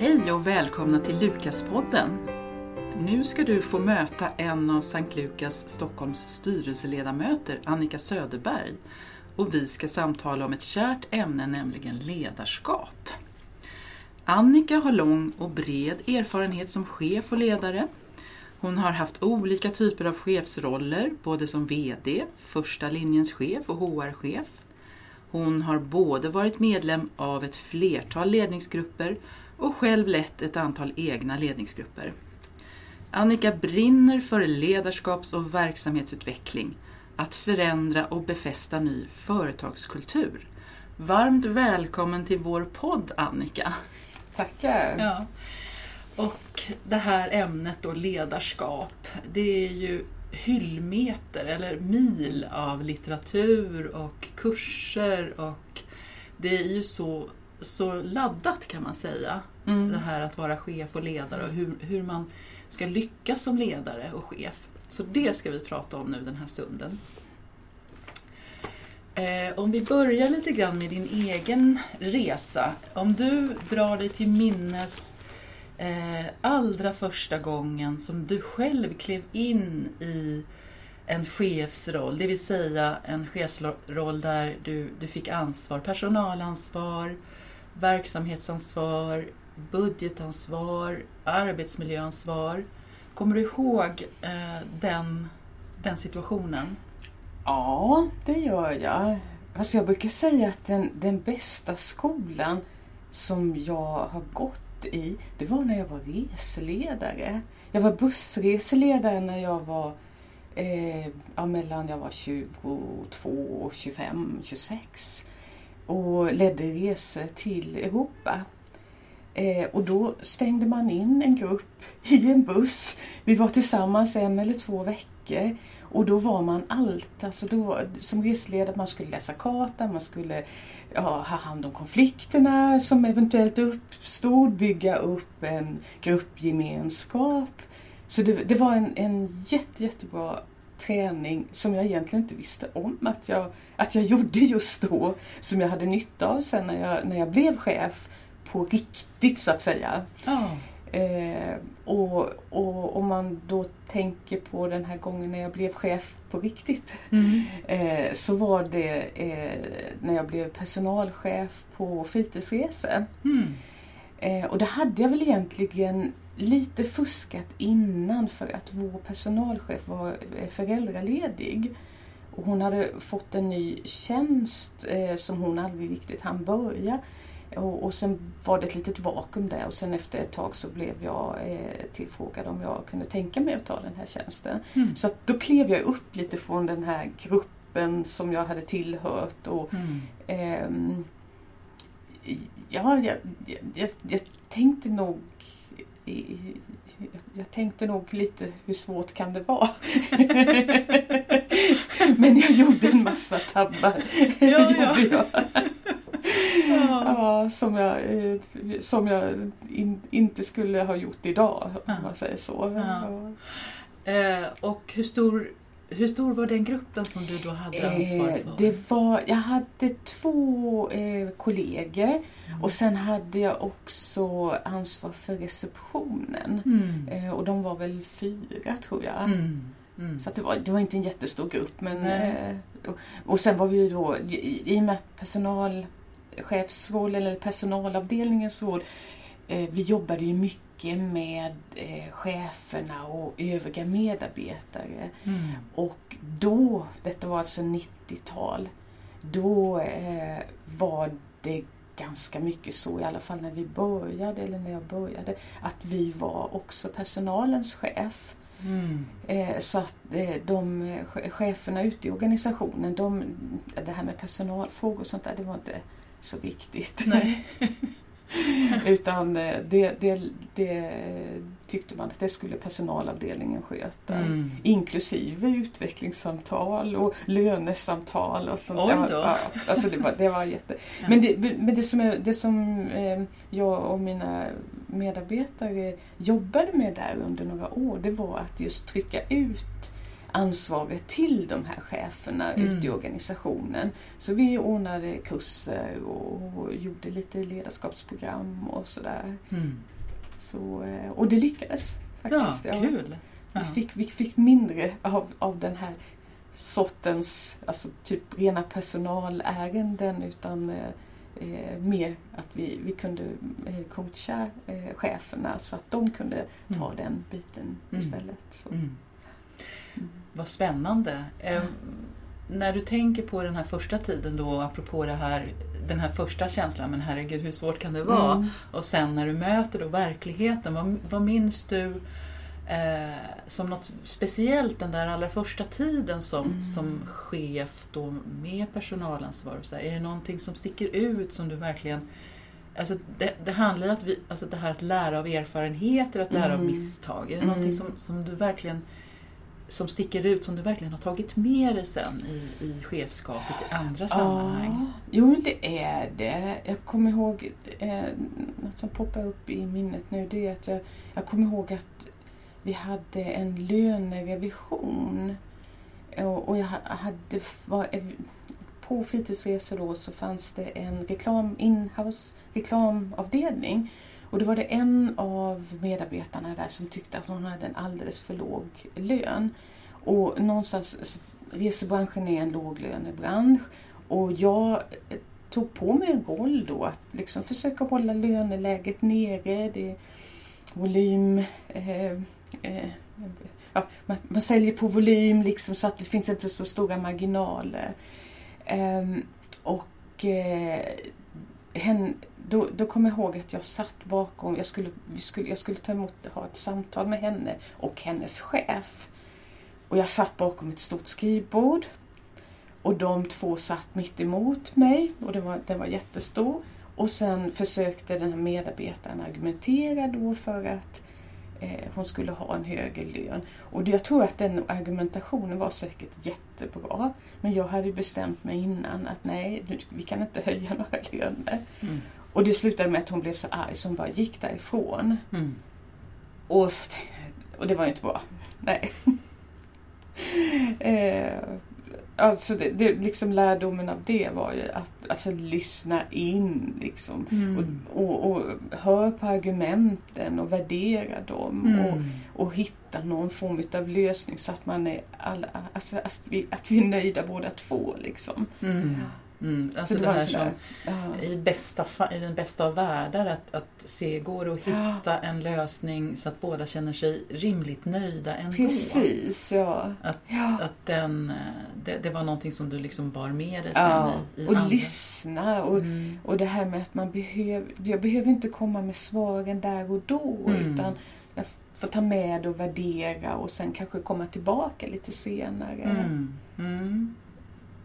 Hej och välkomna till Lukaspodden. Nu ska du få möta en av Sankt Lukas Stockholms styrelseledamöter, Annika Söderberg. Och vi ska samtala om ett kärt ämne, nämligen ledarskap. Annika har lång och bred erfarenhet som chef och ledare. Hon har haft olika typer av chefsroller, både som VD, första linjens chef och HR-chef. Hon har både varit medlem av ett flertal ledningsgrupper och själv lett ett antal egna ledningsgrupper. Annika brinner för ledarskaps och verksamhetsutveckling, att förändra och befästa ny företagskultur. Varmt välkommen till vår podd Annika! Tackar! Ja. Och det här ämnet då, ledarskap, det är ju hyllmeter eller mil av litteratur och kurser och det är ju så, så laddat kan man säga. Mm. Det här att vara chef och ledare och hur, hur man ska lyckas som ledare och chef. Så det ska vi prata om nu den här stunden. Eh, om vi börjar lite grann med din egen resa. Om du drar dig till minnes eh, allra första gången som du själv klev in i en chefsroll, det vill säga en chefsroll där du, du fick ansvar, personalansvar, verksamhetsansvar, budgetansvar, arbetsmiljöansvar. Kommer du ihåg eh, den, den situationen? Ja, det gör jag. Alltså jag brukar säga att den, den bästa skolan som jag har gått i, det var när jag var reseledare. Jag var bussreseledare när jag var eh, ja, mellan jag var 22, 25, 26 och ledde resor till Europa. Eh, och då stängde man in en grupp i en buss. Vi var tillsammans en eller två veckor och då var man allt. Alltså då, som reseledare man skulle läsa kartan, man skulle ja, ha hand om konflikterna som eventuellt uppstod, bygga upp en gruppgemenskap. Så det, det var en, en jätte, jättebra träning som jag egentligen inte visste om att jag, att jag gjorde just då. Som jag hade nytta av sen när jag, när jag blev chef på riktigt så att säga. Oh. Eh, och, och om man då tänker på den här gången när jag blev chef på riktigt. Mm. Eh, så var det eh, när jag blev personalchef på fritidsresor. Mm. Eh, och det hade jag väl egentligen lite fuskat innan för att vår personalchef var eh, föräldraledig. Och hon hade fått en ny tjänst eh, som hon aldrig riktigt hann börja. Och, och sen var det ett litet vakuum där och sen efter ett tag så blev jag eh, tillfrågad om jag kunde tänka mig att ta den här tjänsten. Mm. Så då klev jag upp lite från den här gruppen som jag hade tillhört och Mm. ehm, ja, jag, jag, jag tänkte nog jag tänkte nog lite hur svårt kan det vara? Men jag gjorde en massa tabbar. Ja, ja. Jag. Ja, som jag, eh, som jag in, inte skulle ha gjort idag, om man säger så. Ja. Eh, och hur stor, hur stor var den gruppen som du då hade ansvar Eh, för? det var, jag hade två eh, kollegor och sen hade jag också ansvar för receptionen. Mm. Eh, och de var väl fyra tror jag. Mm. Mm. Så det, var, det var inte en jättestor grupp. Men, eh, och, och sen var vi ju då, i, i och med att personalchefsrollen eller personalavdelningens roll, vi jobbade ju mycket med eh, cheferna och övriga medarbetare. Mm. Och då, detta var alltså 90-tal, då eh, var det ganska mycket så, i alla fall när vi började, eller när jag började, att vi var också personalens chef. Mm. Eh, så att eh, de eh, che- cheferna ute i organisationen, de, det här med personalfrågor och sånt där, det var inte så viktigt. Utan eh, det, det, det tyckte man att det skulle personalavdelningen sköta. Mm. Inklusive utvecklingssamtal och lönesamtal och sånt Oj då. Ja, alltså det var, det var jätte... Ja. Men, det, men det som, det som eh, jag och mina medarbetare jobbade med där under några år, det var att just trycka ut ansvaret till de här cheferna Mm. ute i organisationen. Så vi ordnade kurser och gjorde lite ledarskapsprogram och sådär. Mm. Så, eh, och det lyckades faktiskt. Ja. kul. Ja. Vi, fick, vi fick mindre av, av den här sortens, alltså typ rena personalärenden utan eh, eh, mer att vi, vi kunde eh, coacha eh, cheferna så att de kunde ta Mm. den biten Mm. istället. Så. Mm. Mm. Vad spännande. Eh, när du tänker på den här första tiden då, apropå det här, den här första känslan, men herregud hur svårt kan det vara? Mm. Och sen när du möter då verkligheten, vad, vad minns du eh, som något speciellt den där allra första tiden som, Mm. som chef då med personalansvar? Och så? Är det någonting som sticker ut som du verkligen Alltså det, det handlar ju om att vi, alltså det här att lära av erfarenheter, att lära av Mm. misstag. Är det Mm. någonting som, som du verkligen som sticker ut, som du verkligen har tagit med dig sen i, i chefskapet i andra sammanhang? Ja, jo det är det. Jag kommer ihåg, eh, något som poppar upp i minnet nu, det är att jag, jag kommer ihåg att vi hade en lönerevision. Och, och jag ha- hade, var, på fritidsresor då så fanns det en reklam, inhouse reklamavdelning. Och då var det en av medarbetarna där som tyckte att hon hade en alldeles för låg lön. Och någonstans, resebranschen är en låglönebransch och jag tog på mig en roll då att liksom försöka hålla löneläget nere. Det är volym, eh, eh, ja, man, man säljer på volym liksom så att det finns inte så stora marginaler. Eh, och eh, hen, då, då kommer jag ihåg att jag satt bakom, jag skulle, vi skulle, jag skulle ta emot, ha ett samtal med henne och hennes chef. Och jag satt bakom ett stort skrivbord. Och de två satt mitt emot mig och den var, den var jättestor. Och sen försökte den här medarbetaren argumentera då för att eh, hon skulle ha en högre lön. Och jag tror att den argumentationen var säkert jättebra. Men jag hade bestämt mig innan att nej, vi kan inte höja några löner. Mm. Och det slutade med att hon blev så arg så hon bara gick därifrån. Mm. Och, så och det var ju inte bra. Nej. eh, alltså det, det, liksom lärdomen av det var ju att alltså, lyssna in liksom. Mm. Och, och, och hör på argumenten och värdera dem. Och, Mm. och hitta någon form av lösning så att man är alla, alltså, att, vi, att vi är nöjda båda två. Liksom. Mm. Mm. Alltså Så det, var här som ja. i, bästa, i den bästa av världar att, att se, går det att hitta Ja. en lösning så att båda känner sig rimligt nöjda ändå? Precis, ja. Att, ja. att den, eh, det, det var någonting som du liksom bar med dig sen i, i Och andra- lyssna. Och, Mm. och det här med att man behöver, jag behöver inte komma med svaren där och då. Mm. Utan jag får ta med och värdera och sen kanske komma tillbaka lite senare.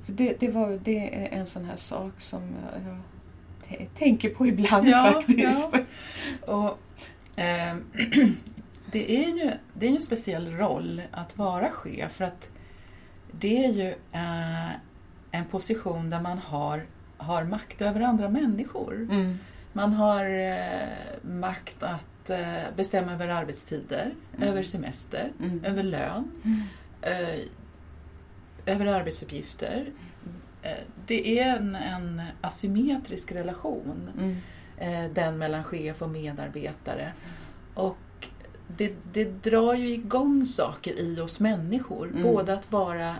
Det, det, var, det är en sån här sak som jag, jag tänker på ibland Ja, faktiskt. Och, ehm, det, är ju, det är ju en speciell roll att vara chef för att det är ju eh, en position där man har, har makt över andra människor. Mm. Man har eh, makt att eh, bestämma över arbetstider, Mm. över semester, Mm. över lön, Mm. eh, över arbetsuppgifter. Eh, det är en, en asymmetrisk relation, Mm. eh, den mellan chef och medarbetare. Och det, det drar ju igång saker i oss människor. Mm. Både att vara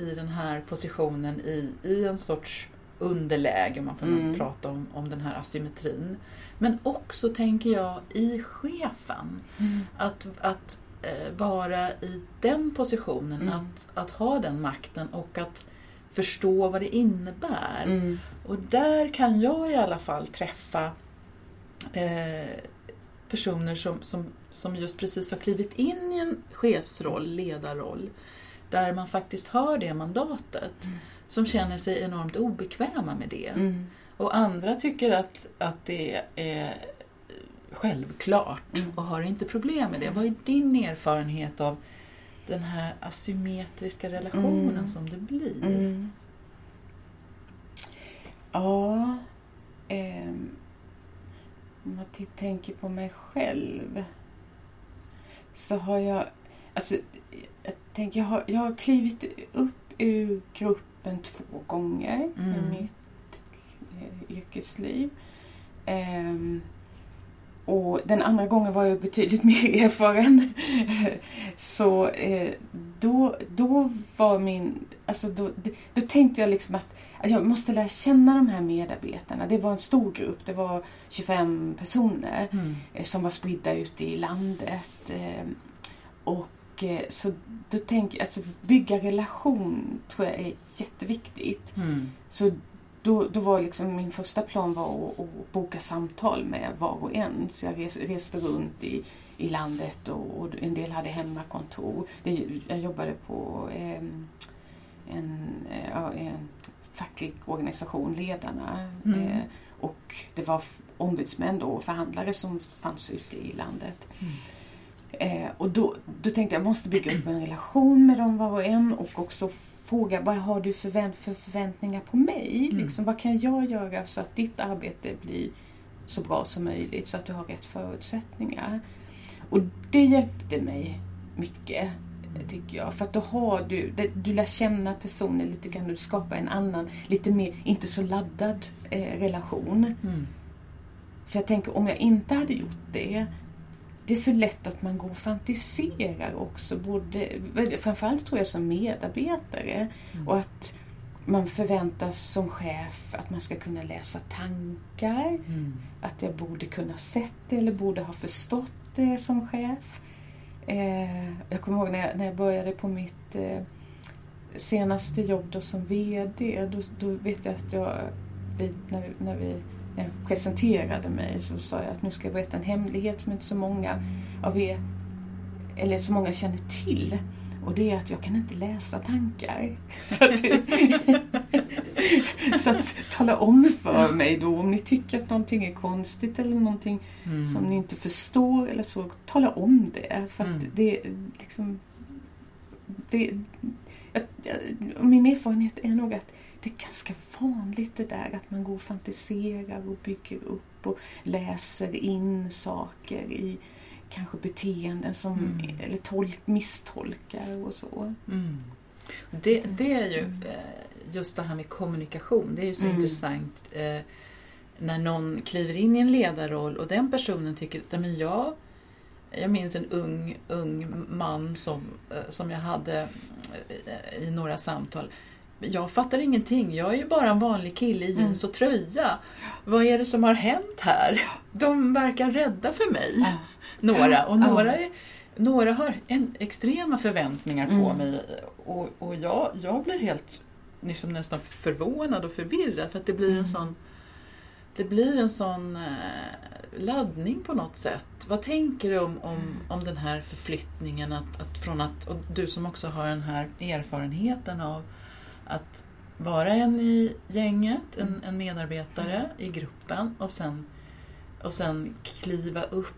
i, den här positionen i, i en sorts underläge, om man får Mm. prata om, om den här asymmetrin. Men också, tänker jag, i chefen. Mm. Att, att vara i den positionen, Mm. att, att ha den makten och att förstå vad det innebär. Mm. Och där kan jag i alla fall träffa eh, personer som, som, som just precis har klivit in i en chefsroll, ledarroll, där man faktiskt har det mandatet, Mm. som känner sig enormt obekväma med det. Mm. Och andra tycker att, att det är självklart Mm. och har inte problem med det. Vad är din erfarenhet av den här asymmetriska relationen Mm. som det blir? Mm. Ja, ehm, om jag tänker på mig själv så har jag, alltså jag tänker, jag, har, jag har klivit upp ur gruppen två gånger mm. i mitt eh, yrkesliv. Um, och den andra gången var jag betydligt mer erfaren. Så eh, då, då var min... Alltså då, då tänkte jag liksom att jag måste lära känna de här medarbetarna. Det var en stor grupp, det var 25 personer mm. Eh, som var spridda ute i landet. Eh, och så då tänker jag, alltså bygga relation tror jag är jätteviktigt. Mm. Så då, då var liksom min första plan var att, att, boka samtal med var och en. Så jag res, reste runt i, i landet och, och, en del hade hemmakontor. Jag jobbade på eh, en, en facklig organisation, Ledarna. Mm. Eh, och det var ombudsmän då, och förhandlare som fanns ute i landet. Mm. Eh, och då, då tänkte jag, jag måste bygga upp en relation med dem var och en och också fråga vad har du förvänt för förväntningar på mig? Mm. Liksom, vad kan jag göra så att ditt arbete blir så bra som möjligt så att du har rätt förutsättningar? Och det hjälpte mig mycket tycker jag. För att då har du, du lär känna personen lite grann, du skapar en annan, lite mer, inte så laddad eh, relation. Mm. För jag tänker, om jag inte hade gjort det, det är så lätt att man går och fantiserar också, både, framförallt tror jag som medarbetare. Mm. Och att man förväntas som chef att man ska kunna läsa tankar, mm. att jag borde kunna sett det eller borde ha förstått det som chef. Eh, jag kommer ihåg när jag, när jag började på mitt eh, senaste jobb då som VD, då, då vet jag att jag, vi, när, när vi presenterade mig så sa jag att nu ska jag berätta en hemlighet som inte så många av er, eller så många känner till. Och det är att jag kan inte läsa tankar. Så att, så att tala om för mig då om ni tycker att någonting är konstigt eller någonting mm. som ni inte förstår eller så, tala om det. För att mm. det liksom... Det, min erfarenhet är nog att det är ganska vanligt det där att man går och fantiserar och bygger upp och läser in saker i kanske beteenden som, mm. eller tolk, misstolkar och så. Mm. Det, det är ju eh, just det här med kommunikation, det är ju så mm. intressant eh, när någon kliver in i en ledarroll och den personen tycker att jag jag minns en ung, ung man som, eh, som jag hade i några samtal. Jag fattar ingenting, jag är ju bara en vanlig kille i jeans mm. och tröja. Vad är det som har hänt här? De verkar rädda för mig några. Och några, är, några har en, extrema förväntningar på mm. mig och, och jag, jag blir helt liksom nästan förvånad och förvirrad för att det blir mm. en sån det blir en sån eh, laddning på något sätt. Vad tänker du om, om, om den här förflyttningen? Att, att från att, och du som också har den här erfarenheten av att vara en i gänget, en, en medarbetare mm. i gruppen och sen, och sen kliva upp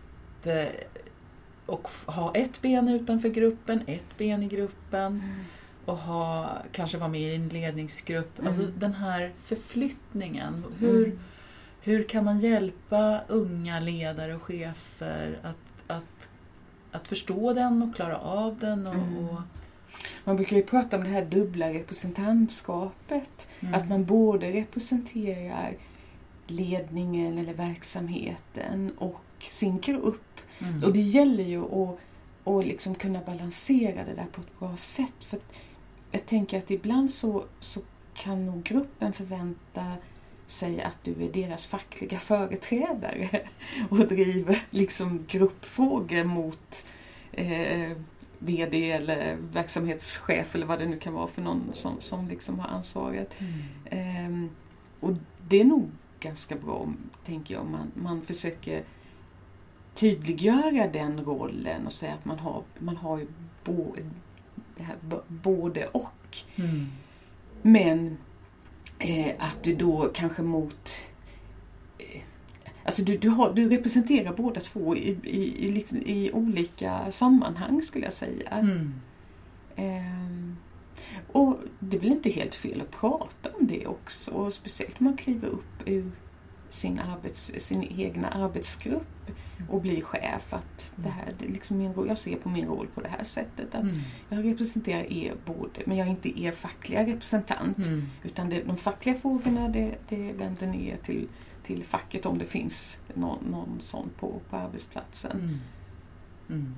och ha ett ben utanför gruppen, ett ben i gruppen mm. och ha, kanske vara med i en ledningsgrupp. Mm. Alltså den här förflyttningen. Hur, mm. hur kan man hjälpa unga ledare och chefer att, att, att förstå den och klara av den? Och, mm. och man brukar ju prata om det här dubbla representantskapet. Mm. Att man både representerar ledningen eller verksamheten och sin grupp Mm. Och det gäller ju att, att liksom kunna balansera det där på ett bra sätt. För jag tänker att ibland så, så kan nog gruppen förvänta sig att du är deras fackliga företrädare och driver liksom gruppfrågor mot eh, VD eller verksamhetschef eller vad det nu kan vara för någon som, som liksom har ansvaret. Mm. Eh, och det är nog ganska bra, tänker jag, man, man försöker tydliggöra den rollen och säga att man har, man har ju bo, det här, både och. Mm. Men eh, att du då kanske mot eh, Alltså du, du, har, du representerar båda två i, i, i, i olika sammanhang skulle jag säga. Mm. Eh, och det är väl inte helt fel att prata om det också. Speciellt om man kliver upp ur sin, arbets, sin egna arbetsgrupp och bli chef. Att det här, det liksom min roll, jag ser på min roll på det här sättet. Att Mm. Jag representerar er både, men jag är inte er fackliga representant. Mm. Utan det, de fackliga frågorna det, det vänder ner till, till facket om det finns någon, någon sån på, på arbetsplatsen. Mm. Mm.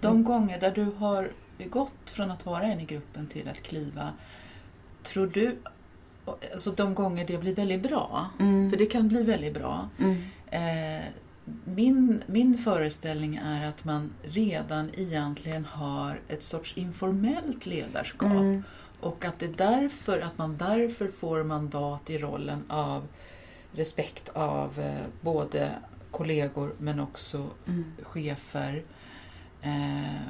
De gånger där du har gått från att vara en i gruppen till att kliva, tror du, alltså de gånger det blir väldigt bra, Mm. för det kan bli väldigt bra, Mm. Eh, min, min föreställning är att man redan egentligen har ett sorts informellt ledarskap Mm. och att det är därför att man därför får mandat i rollen av respekt av eh, både kollegor men också Mm. chefer. Eh,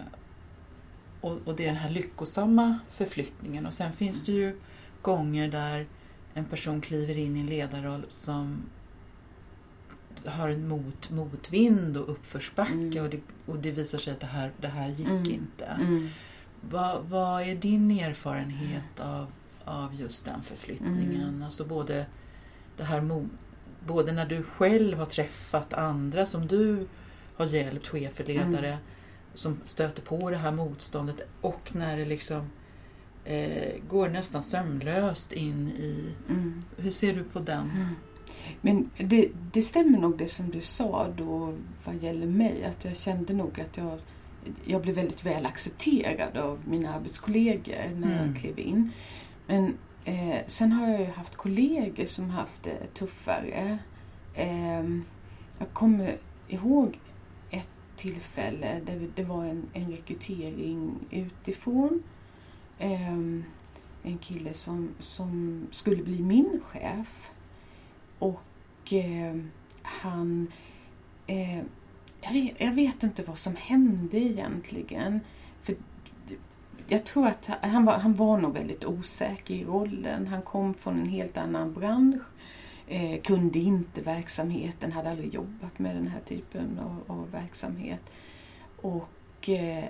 och, och det är den här lyckosamma förflyttningen. Och sen finns det ju gånger där en person kliver in i en ledarroll som har en mot, motvind och uppförsbacke Mm. och, det, och det visar sig att det här, det här gick Mm. inte. Mm. Vad, vad är din erfarenhet av, av just den förflyttningen? Mm. Alltså både det här både när du själv har träffat andra som du har hjälpt, chefer, ledare, Mm. som stöter på det här motståndet och när det liksom eh, går nästan sömlöst in i... Mm. Hur ser du på den? Mm. Men det, det stämmer nog det som du sa då vad gäller mig. Att jag kände nog att jag, jag blev väldigt väl accepterad av mina arbetskollegor när Mm. jag klev in. Men eh, sen har jag ju haft kollegor som haft det tuffare. Eh, jag kommer ihåg ett tillfälle där det var en, en rekrytering utifrån. Eh, en kille som, som skulle bli min chef. Och eh, han... Eh, jag, jag vet inte vad som hände egentligen. Jag tror att han var, han var nog väldigt osäker i rollen. Han kom från en helt annan bransch. Eh, kunde inte verksamheten, hade aldrig jobbat med den här typen av, av verksamhet. Och eh,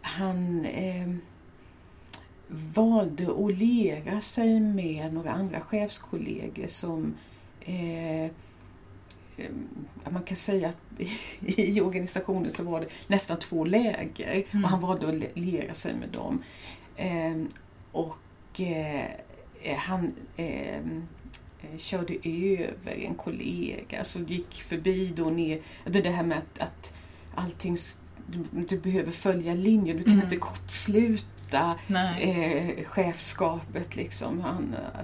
han eh, valde att liera sig med några andra chefskollegor som eh, man kan säga att i organisationen så var det nästan två läger Mm. och han valde att li- liera sig med dem. Eh, och eh, han eh, eh, körde över en kollega som gick förbi då ner. Det, det här med att, att allting, du, du behöver följa linjen, du kan Mm. inte kortsluta eh, chefskapet liksom. Han, eh,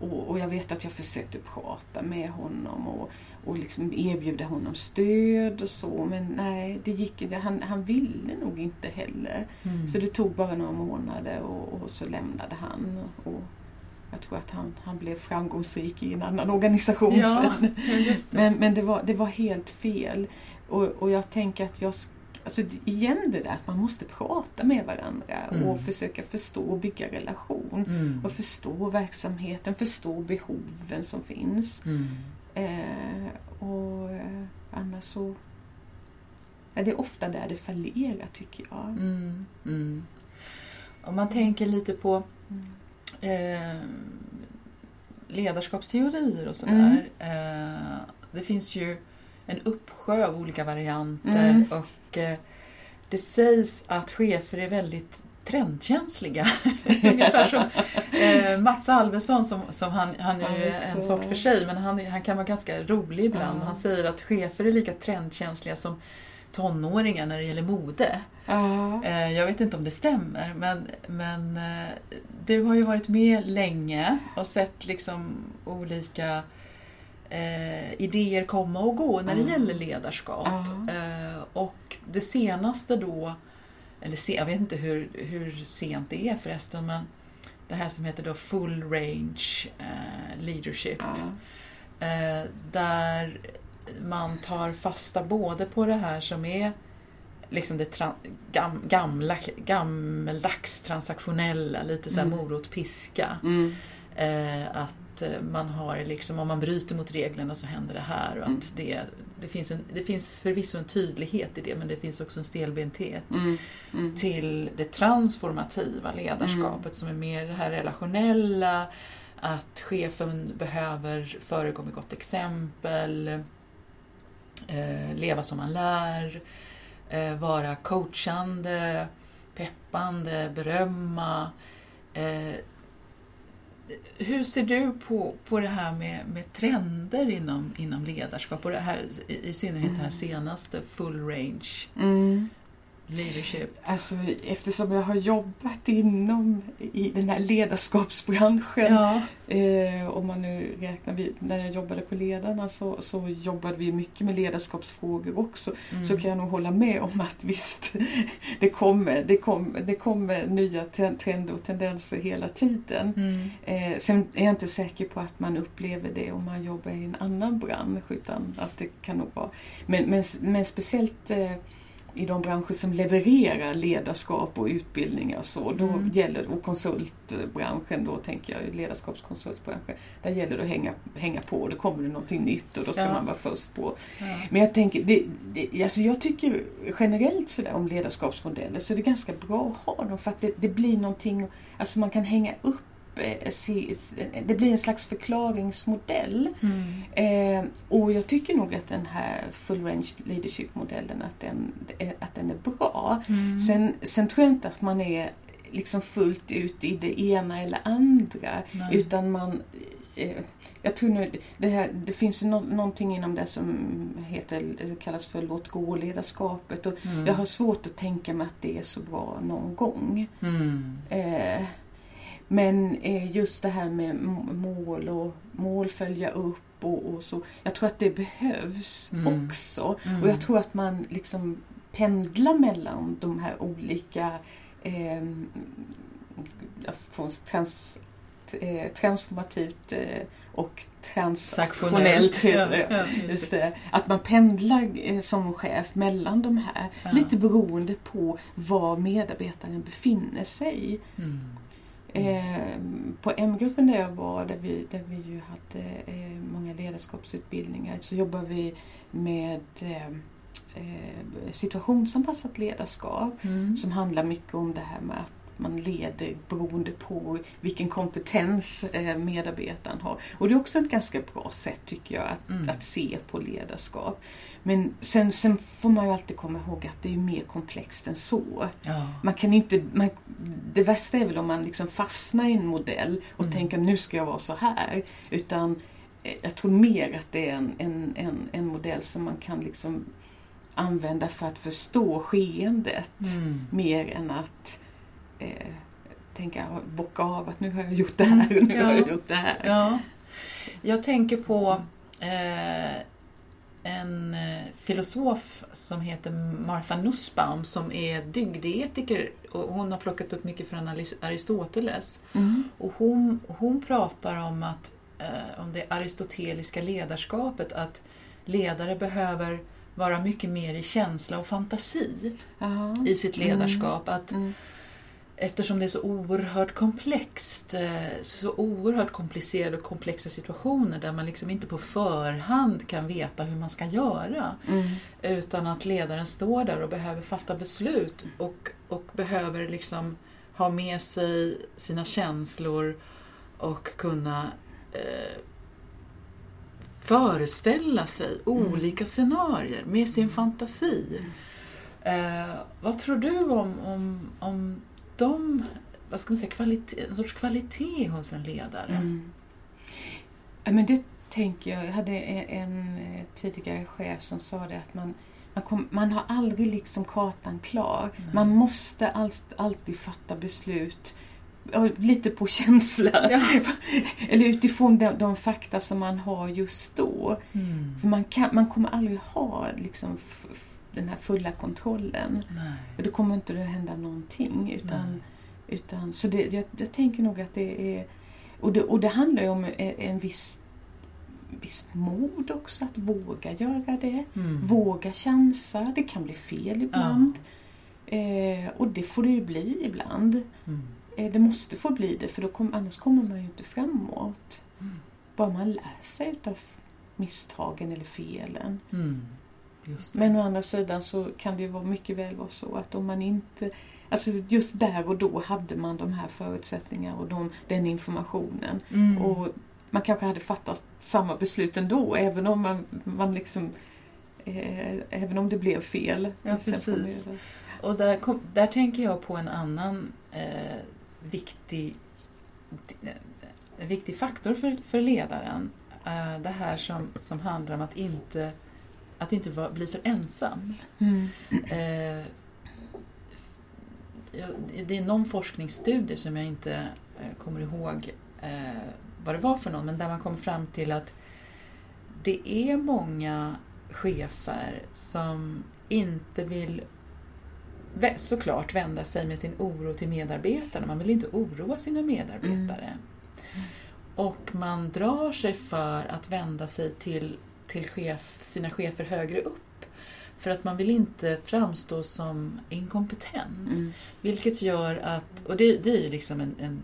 och, och jag vet att jag försökte prata med honom och, och liksom erbjuda honom stöd och så men nej, det gick inte. Han, han ville nog inte heller. Mm. Så det tog bara några månader och, och så lämnade han. Och jag tror att han, han blev framgångsrik i en annan organisation ja, sen. det. Men, men det, var, det var helt fel. Och, och jag tänker att jag... Alltså igen det där att man måste prata med varandra Mm. och försöka förstå och bygga relation. Mm. Och förstå verksamheten, förstå behoven som finns. Mm. Eh, och eh, annars så... Ja, det är ofta där det fallerar tycker jag. Mm. Mm. Om man tänker lite på Mm. eh, ledarskapsteorier och sådär. Eh, det finns ju en uppsjö av olika varianter Mm. och eh, det sägs att chefer är väldigt trendkänsliga. Ungefär som eh, Mats Alvesson, som, som han, han är Ja, ju en sort för sig, men han, han kan vara ganska rolig ibland. Ja. Han säger att chefer är lika trendkänsliga som tonåringar när det gäller mode. Ja. Eh, Jag vet inte om det stämmer, men, men eh, du har ju varit med länge och sett liksom olika eh, idéer komma och gå när det gäller ledarskap. Eh, och det senaste då, eller se, jag vet inte hur, hur sent det är förresten, men det här som heter då Full Range eh, Leadership. Ja. Eh, där man tar fasta både på det här som är liksom det tra- gam, gamla, gammeldags transaktionella, lite så här Mm. morot, piska. Mm. Eh, att eh, man har liksom, om man bryter mot reglerna så händer det här och att Mm. det, det, finns en, det finns förvisso en tydlighet i det men det finns också en stelbenthet Mm. Mm. till det transformativa ledarskapet som är mer det här relationella att chefen behöver föregå med gott exempel, eh, leva som man lär, eh, vara coachande, peppande, berömma. Eh, hur ser du på, på det här med, med trender inom, inom ledarskap och det här, i, i synnerhet det här Mm. senaste full range Mm. Leadership? Alltså, eftersom jag har jobbat inom i den här ledarskapsbranschen Ja, Eh, om man nu räknar, vi, när jag jobbade på Ledarna så, så jobbade vi mycket med ledarskapsfrågor också. mm. Så kan jag nog hålla med om att visst, det kommer, det kommer, det kommer nya trender och tendenser hela tiden. Mm. Eh, sen är jag inte säker på att man upplever det om man jobbar i en annan bransch utan att det kan nog vara... Men, men, men speciellt eh, i de branscher som levererar ledarskap och utbildningar och så, då Mm. gäller och konsultbranschen, då tänker jag ledarskapskonsultbranschen, där gäller det att hänga, hänga på. Då kommer det någonting nytt och då ska Ja. man vara först på. Ja. Men jag tänker, det, det, alltså jag tycker generellt sådär om ledarskapsmodeller så är det ganska bra att ha dem för att det, det blir någonting, alltså man kan hänga upp det blir en slags förklaringsmodell. Mm. Eh, och jag tycker nog att den här full range leadership-modellen att den, att den är bra. Mm. Sen, sen tror jag inte att man är liksom fullt ut i det ena eller andra. Nej. Utan man... Eh, jag tror nu, det, här, det finns ju nå, någonting inom det som heter, kallas för låt gå-ledarskapet. Och Mm. Jag har svårt att tänka mig att det är så bra någon gång. Mm. Eh, men eh, just det här med mål och mål följa upp och, och så. Jag tror att det behövs Mm. också. Mm. Och jag tror att man liksom pendlar mellan de här olika eh, från trans, eh, transformativt eh, och transaktionellt. Ja, ja, just det. Att man pendlar eh, som chef mellan de här. Ja. Lite beroende på var medarbetaren befinner sig. Mm. Eh, på M-gruppen där jag var, där vi, där vi ju hade eh, många ledarskapsutbildningar, så jobbar vi med eh, eh, situationsanpassat ledarskap Mm. som handlar mycket om det här med att man leder beroende på vilken kompetens eh, medarbetaren har. Och det är också ett ganska bra sätt tycker jag att, Mm. att se på ledarskap. Men sen, sen får man ju alltid komma ihåg att det är mer komplext än så. Ja. Man kan inte, man, det värsta är väl om man liksom fastnar i en modell och Mm. tänker nu ska jag vara så här. Utan eh, jag tror mer att det är en, en, en, en modell som man kan liksom använda för att förstå skeendet. Mm. Mer än att eh, tänka, bocka av att nu har jag gjort det här och nu Mm, har ja. jag gjort det här. Ja. Jag tänker på eh, en eh, filosof som heter Martha Nussbaum som är dygdetiker och hon har plockat upp mycket från Aris- Aristoteles. Mm. Och hon, hon pratar om, att, eh, om det aristoteliska ledarskapet, att ledare behöver vara mycket mer i känsla och fantasi Ja. i sitt ledarskap. Att Mm. Eftersom det är så oerhört komplext, eh, så oerhört komplicerade och komplexa situationer där man liksom inte på förhand kan veta hur man ska göra. Mm. Utan att ledaren står där och behöver fatta beslut och, och behöver liksom ha med sig sina känslor och kunna eh, föreställa sig olika scenarier med sin fantasi. Eh, vad tror du om, om, om de, vad ska man säga, kvalitet, en sorts kvalitet hos en ledare? Mm. Ja, men det tänker jag. Jag hade en, eh, tidigare chef som sa det att man, man, kom, man har aldrig liksom kartan klar. Nej. Man måste allt, alltid fatta beslut lite på känsla. Ja. Eller utifrån de, de fakta som man har just då. Mm. För man, kan, man kommer aldrig ha liksom, den här fulla kontrollen. Nej. Och då kommer inte det att hända någonting. Utan, Nej. utan, så det, jag, jag tänker nog att det är... Och det, och det handlar ju om en, viss, viss mod också, att våga göra det. Mm. Våga chansa. Det kan bli fel ibland. Eh, och det får det ju bli ibland. Mm. Eh, det måste få bli det, för då kom, annars kommer man ju inte framåt. Mm. Bara man lär sig utav misstagen eller felen. Men å andra sidan så kan det ju vara mycket väl vara så att om man inte Alltså just där och då hade man de här förutsättningarna och de, den informationen. Mm. Och man kanske hade fattat samma beslut ändå, även om man, man liksom eh, även om det blev fel. Ja, precis. Och där, kom, där tänker jag på en annan eh, viktig, eh, viktig faktor för, för ledaren. Eh, det här som, som handlar om att inte, att inte vara, bli för ensam. Mm. Eh, det är någon forskningsstudie som jag inte eh, kommer ihåg eh, vad det var för någon, men där man kom fram till att det är många chefer som inte vill såklart vända sig med sin oro till medarbetarna. Man vill inte oroa sina medarbetare. Och man drar sig för att vända sig till, till chef, sina chefer högre upp. För att man vill inte framstå som inkompetent. Mm. Vilket gör att, och det, det är ju liksom en, en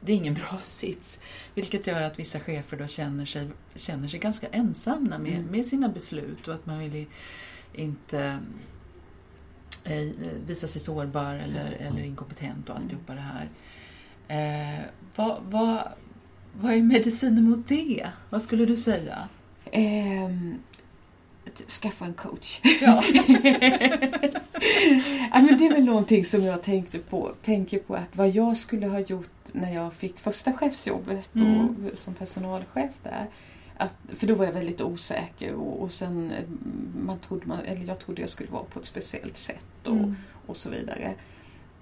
det är ingen bra sits. Vilket gör att vissa chefer då känner sig, känner sig ganska ensamma med, Mm. med sina beslut och att man vill inte eh, visa sig sårbar eller, eller inkompetent och alltihopa det här. Eh, vad, vad, vad är medicinen mot det? Vad skulle du säga? T- skaffa en coach. Ja. ja, men det är väl någonting som jag tänkte på, tänker på att vad jag skulle ha gjort när jag fick första chefsjobbet Mm. och, som personalchef där. Att, för då var jag väldigt osäker och, och sen eh, man trodde man, eller jag trodde jag skulle vara på ett speciellt sätt och, Mm. och så vidare.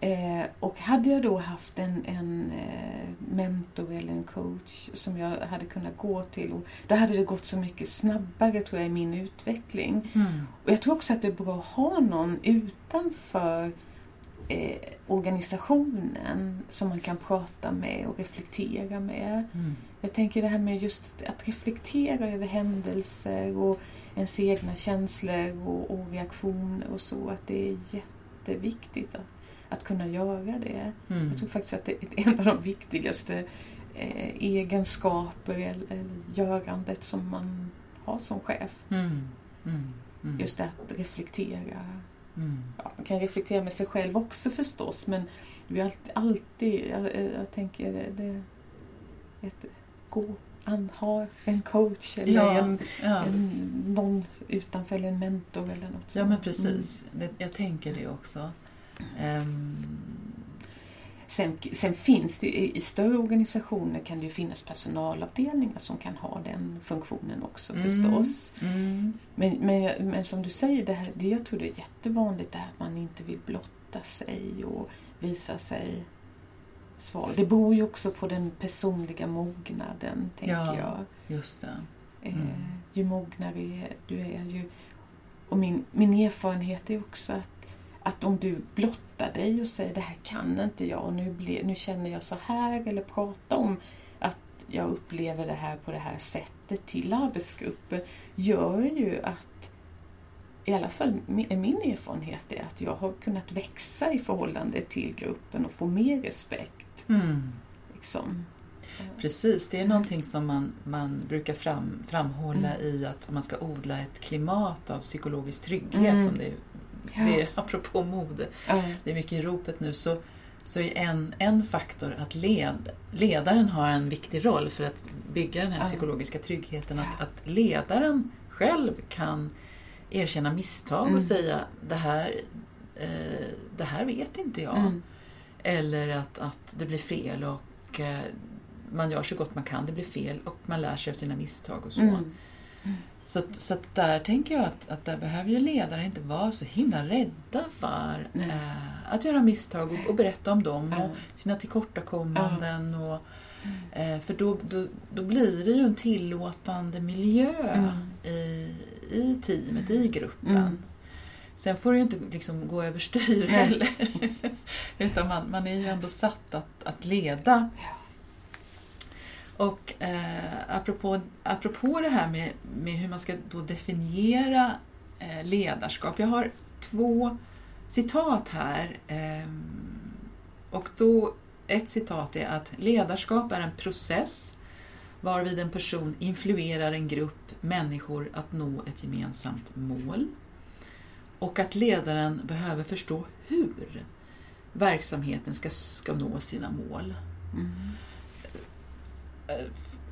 Eh, och hade jag då haft en, en eh, mentor eller en coach som jag hade kunnat gå till, och då hade det gått så mycket snabbare tror jag i min utveckling. Mm. Och jag tror också att det är bra att ha någon utanför eh, organisationen som man kan prata med och reflektera med. Mm. Jag tänker det här med just att reflektera över händelser och ens egna känslor och, och reaktioner och så. Att det är jätteviktigt att, att kunna göra det. Mm. Jag tror faktiskt att det är en av de viktigaste eh, egenskaper eller, eller görandet som man har som chef. Mm. Mm. Mm. Just det att reflektera. Mm. Ja, man kan reflektera med sig själv också förstås men vi har alltid, alltid jag, jag tänker det, ett, gå, an, ha en coach eller Ja, en, ja. en, någon utanför eller en mentor eller något Ja, men precis. Det, jag tänker det också. Ehm. Sen, sen finns det i, större organisationer kan det ju finnas personalavdelningar som kan ha den funktionen också Mm. förstås. mm, Men, men, men som du säger, det här, det, jag tror det är jättevanligt det här att man inte vill blotta sig och visa sig svag. Det beror ju också på den personliga mognaden, tänker Ja. jag. just det. Eh, Mm. Ju mognare du är, ju... Och min, min erfarenhet är också att, att om du blottar dig och säger det här kan inte jag och nu, ble, nu känner jag så här eller pratar om att jag upplever det här på det här sättet till arbetsgrupper gör ju att i alla fall min, min erfarenhet är att jag har kunnat växa i förhållande till gruppen och få mer respekt. Mm. Liksom. Precis, det är någonting som man, man brukar fram, framhålla Mm. i att man ska odla ett klimat av psykologisk trygghet Mm. som det, Ja. det apropå mode. Ja. Det är mycket i ropet nu. Så, så är en, en faktor att led, ledaren har en viktig roll för att bygga den här Ja. psykologiska tryggheten. Att, att ledaren själv kan erkänna misstag Mm. och säga det här, eh, det här vet inte jag. Mm. Eller att, att det blir fel och eh, man gör så gott man kan, det blir fel och man lär sig av sina misstag och så. Mm. Så, så där tänker jag att, att där behöver ju ledare inte vara så himla rädda för eh, att göra misstag och, och berätta om dem Ja. och sina tillkortakommanden. Och, eh, för då, då, då blir det ju en tillåtande miljö Mm. i, i teamet, i gruppen. Mm. Sen får det ju inte liksom gå överstyr heller. Utan man, man är ju ändå satt att, att leda. Och eh, apropå, apropå det här med, med hur man ska då definiera eh, ledarskap. Jag har två citat här. Eh, och då, ett citat är att ledarskap är en process varvid en person influerar en grupp människor att nå ett gemensamt mål. Och att ledaren behöver förstå hur verksamheten ska, ska nå sina mål. Mm. Eh,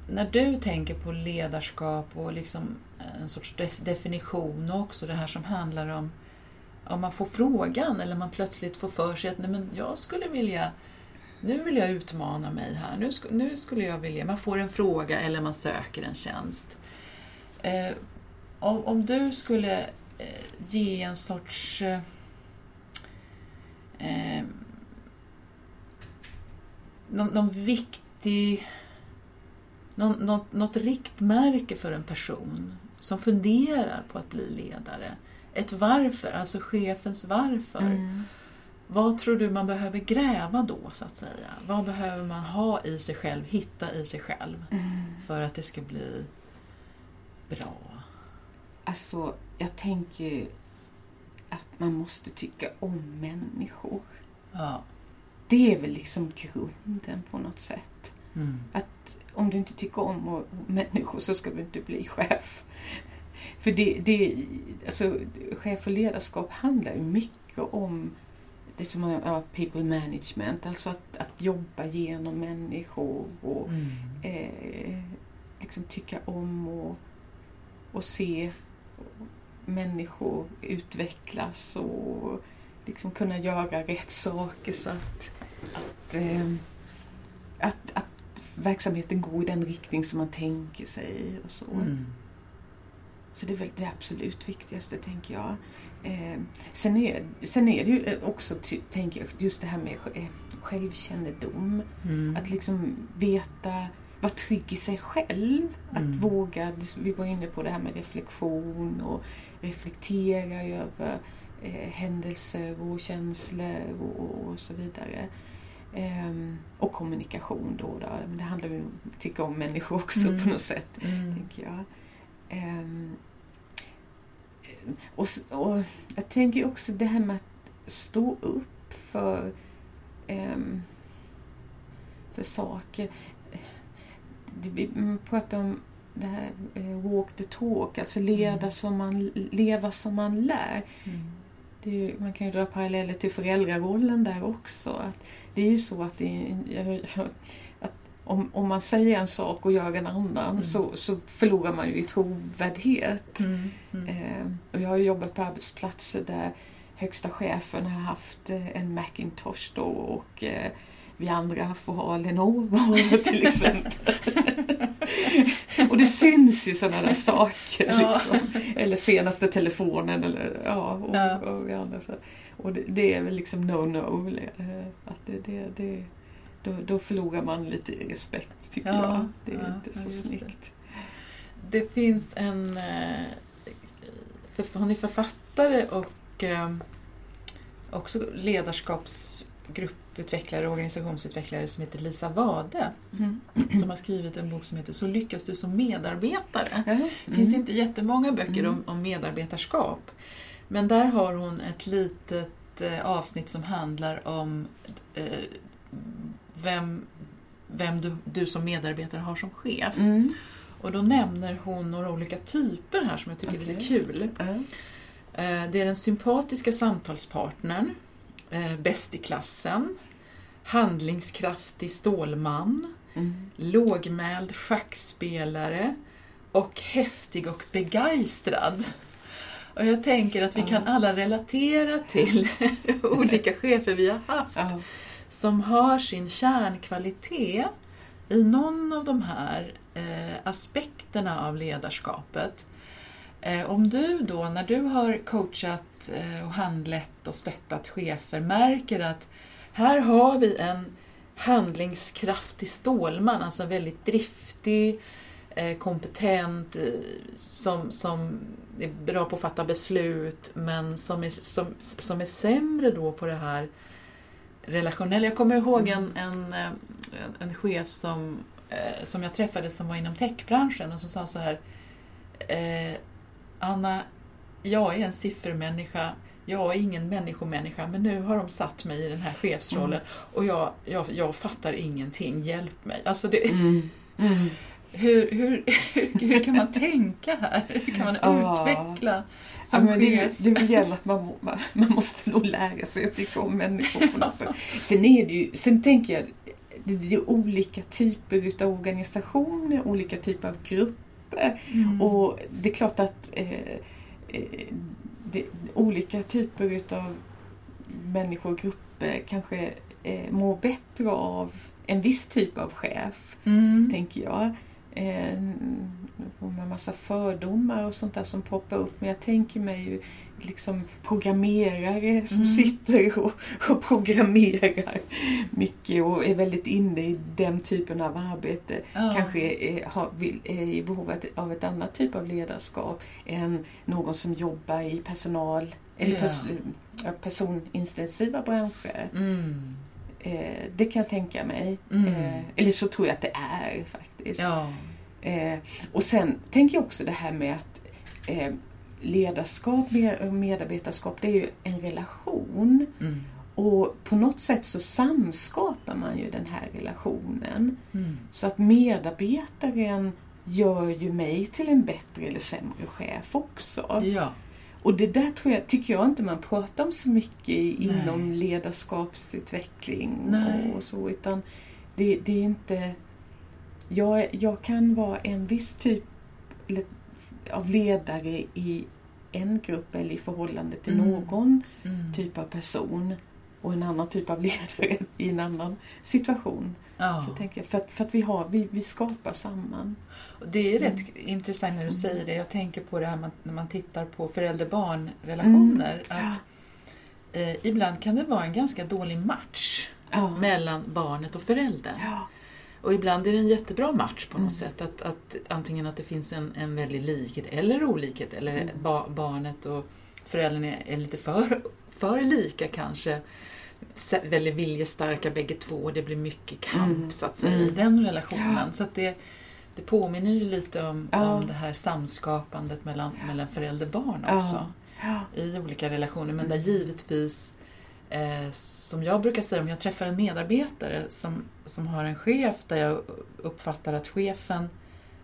när du tänker på ledarskap och liksom eh, en sorts def- definition och också det här som handlar om om man får frågan eller man plötsligt får för sig att Nej, men jag skulle vilja nu vill jag utmana mig här, nu, sk- nu skulle jag vilja, man får en fråga eller man söker en tjänst. Eh, om, om du skulle eh, ge en sorts eh, eh, någon, någon viktig någon, något, något riktmärke för en person som funderar på att bli ledare. Ett varför, alltså chefens varför. Mm. Vad tror du man behöver gräva då, så att säga? Vad behöver man ha i sig själv, hitta i sig själv, Mm. för att det ska bli bra? Alltså, jag tänker att man måste tycka om människor. Ja. Det är väl liksom grunden på något sätt. Mm. Att om du inte tycker om människor så ska du inte bli chef. För det, det, alltså, chef och ledarskap handlar ju mycket om det som är ja, people management, alltså att, att jobba genom människor och Mm. eh, liksom tycka om och, och se människor utvecklas och liksom kunna göra rätt saker så att, att, eh, att, att verksamheten går i den riktning som man tänker sig. Och så. Mm. så det är väl det absolut viktigaste, tänker jag. Eh, sen, är, sen är det ju också, ty, tänker jag, just det här med eh, självkännedom. Mm. Att liksom veta, vara trygg i sig själv. Att Mm. våga, vi var inne på det här med reflektion och reflektera över eh, händelser och känslor och, och, och så vidare. Ehm, och kommunikation då, då. Men det handlar ju om att tycka om människor också Mm. på något sätt, Mm. tänker jag. Ehm, och, s- och jag tänker också det här med att stå upp för, ehm, för saker. Mm, pratar om det här eh, walk the talk, alltså leda Mm. som man, leva som man lär. Mm. Ju, man kan ju dra paralleller till föräldrarollen där också. Att det är ju så att, det att om, om man säger en sak och gör en annan Mm. så, så förlorar man ju i trovärdighet. Mm. Mm. Eh, och jag har jobbat på arbetsplatser där högsta chefen har haft eh, en Macintosh då och eh, vi andra får ha Lenovo till exempel. och det syns ju sådana där saker. Ja. Liksom. Eller senaste telefonen eller ja. Och, Ja. och, vi andra, så. och det, det är väl liksom no-no. eh, Att det, det, det, då, då förlorar man lite respekt tycker Ja, jag. Det är inte så just det. snyggt. Det finns en... eh, hon är författare och eh, också ledarskapsgrupputvecklare och organisationsutvecklare som heter Lisa Wade Mm. som har skrivit en bok som heter Så lyckas du som medarbetare. Ja. Det finns Mm. inte jättemånga böcker Mm. om, om medarbetarskap. Men där har hon ett litet eh, avsnitt som handlar om eh, vem, vem du, du som medarbetare har som chef. Mm. Och då nämner hon några olika typer här som jag tycker är lite kul. Eh, Det är den sympatiska samtalspartnern, eh, bäst i klassen, handlingskraftig stålman, Mm. lågmäld schackspelare och häftig och begeistrad. Och jag tänker att vi Ja. kan alla relatera till olika chefer vi har haft Ja. som har sin kärnkvalitet i någon av de här eh, aspekterna av ledarskapet. Eh, om du då, när du har coachat eh, och handlett och stöttat chefer, märker att här har vi en handlingskraftig stålman, alltså väldigt driftig, eh, kompetent, som, som är bra på att fatta beslut, men som är, som, som är sämre då på det här relationella. Jag kommer ihåg en, en, eh, en, en chef som, som jag träffade som var inom techbranschen och som sa så här Anna, jag är en siffermänniska, jag är ingen människomänniska, men nu har de satt mig i den här chefsrollen och jag, jag, jag fattar ingenting, hjälp mig. Alltså det, Mm. Mm. hur, hur, hur, kan man tänka här? Hur kan man Ja. utveckla Ja, som men det, chef? det gäller att man, man, man måste nog lära sig att tycka om människor på något sätt. Sen är det ju, sen tänker jag, det, det är olika typer utav organisationer, olika typer av grupper. Mm. Och det är klart att eh, eh, det, olika typer utav människor och grupper kanske eh, mår bättre av en viss typ av chef, Mm. tänker jag. Eh, får man massa fördomar och sånt där som poppar upp men jag tänker mig ju liksom programmerare som Mm. sitter och, och programmerar mycket och är väldigt inne i den typen av arbete Ja. kanske är, har, vill, är i behov av ett, annat typ av ledarskap än någon som jobbar i personal eller pers, ja, personintensiva branscher. Mm. Eh, det kan jag tänka mig. Mm. Eh, eller så tror jag att det är faktiskt. Ja. Eh, och sen tänker jag också det här med att eh, ledarskap och medarbetarskap det är ju en relation. Mm. Och på något sätt så samskapar man ju den här relationen. Mm. Så att medarbetaren gör ju mig till en bättre eller sämre chef också. Ja. Och det där tror jag, tycker jag inte man pratar om så mycket i- Nej. inom ledarskapsutveckling Nej. och så, utan det, det är inte... Jag, jag kan vara en viss typ av ledare i en grupp eller i förhållande till Mm. någon Mm. typ av person och en annan typ av ledare i en annan situation. Ja. Så tänker jag, för, att, för att vi, har, vi, vi skapar samman. Det är rätt Mm. intressant när du säger det. Jag tänker på det här man, när man tittar på förälder-barn-relationer. Mm. Att eh, ibland kan det vara en ganska dålig match Ja. mellan barnet och föräldern. Ja. Och ibland är det en jättebra match på något Mm. sätt. Att, att antingen att det finns en, en väldig likhet eller olikhet. Eller Mm. ba, barnet och föräldern är, är lite för, för lika kanske. Väldigt viljestarka bägge två och det blir mycket kamp Mm. så att säga, i Mm. den relationen. Ja. Så att det, det påminner ju lite om, Ja. om det här samskapandet mellan, mellan förälder och barn Ja. också. Ja. I olika relationer. Men där Mm. givetvis, eh, som jag brukar säga, om jag träffar en medarbetare som, som har en chef där jag uppfattar att chefen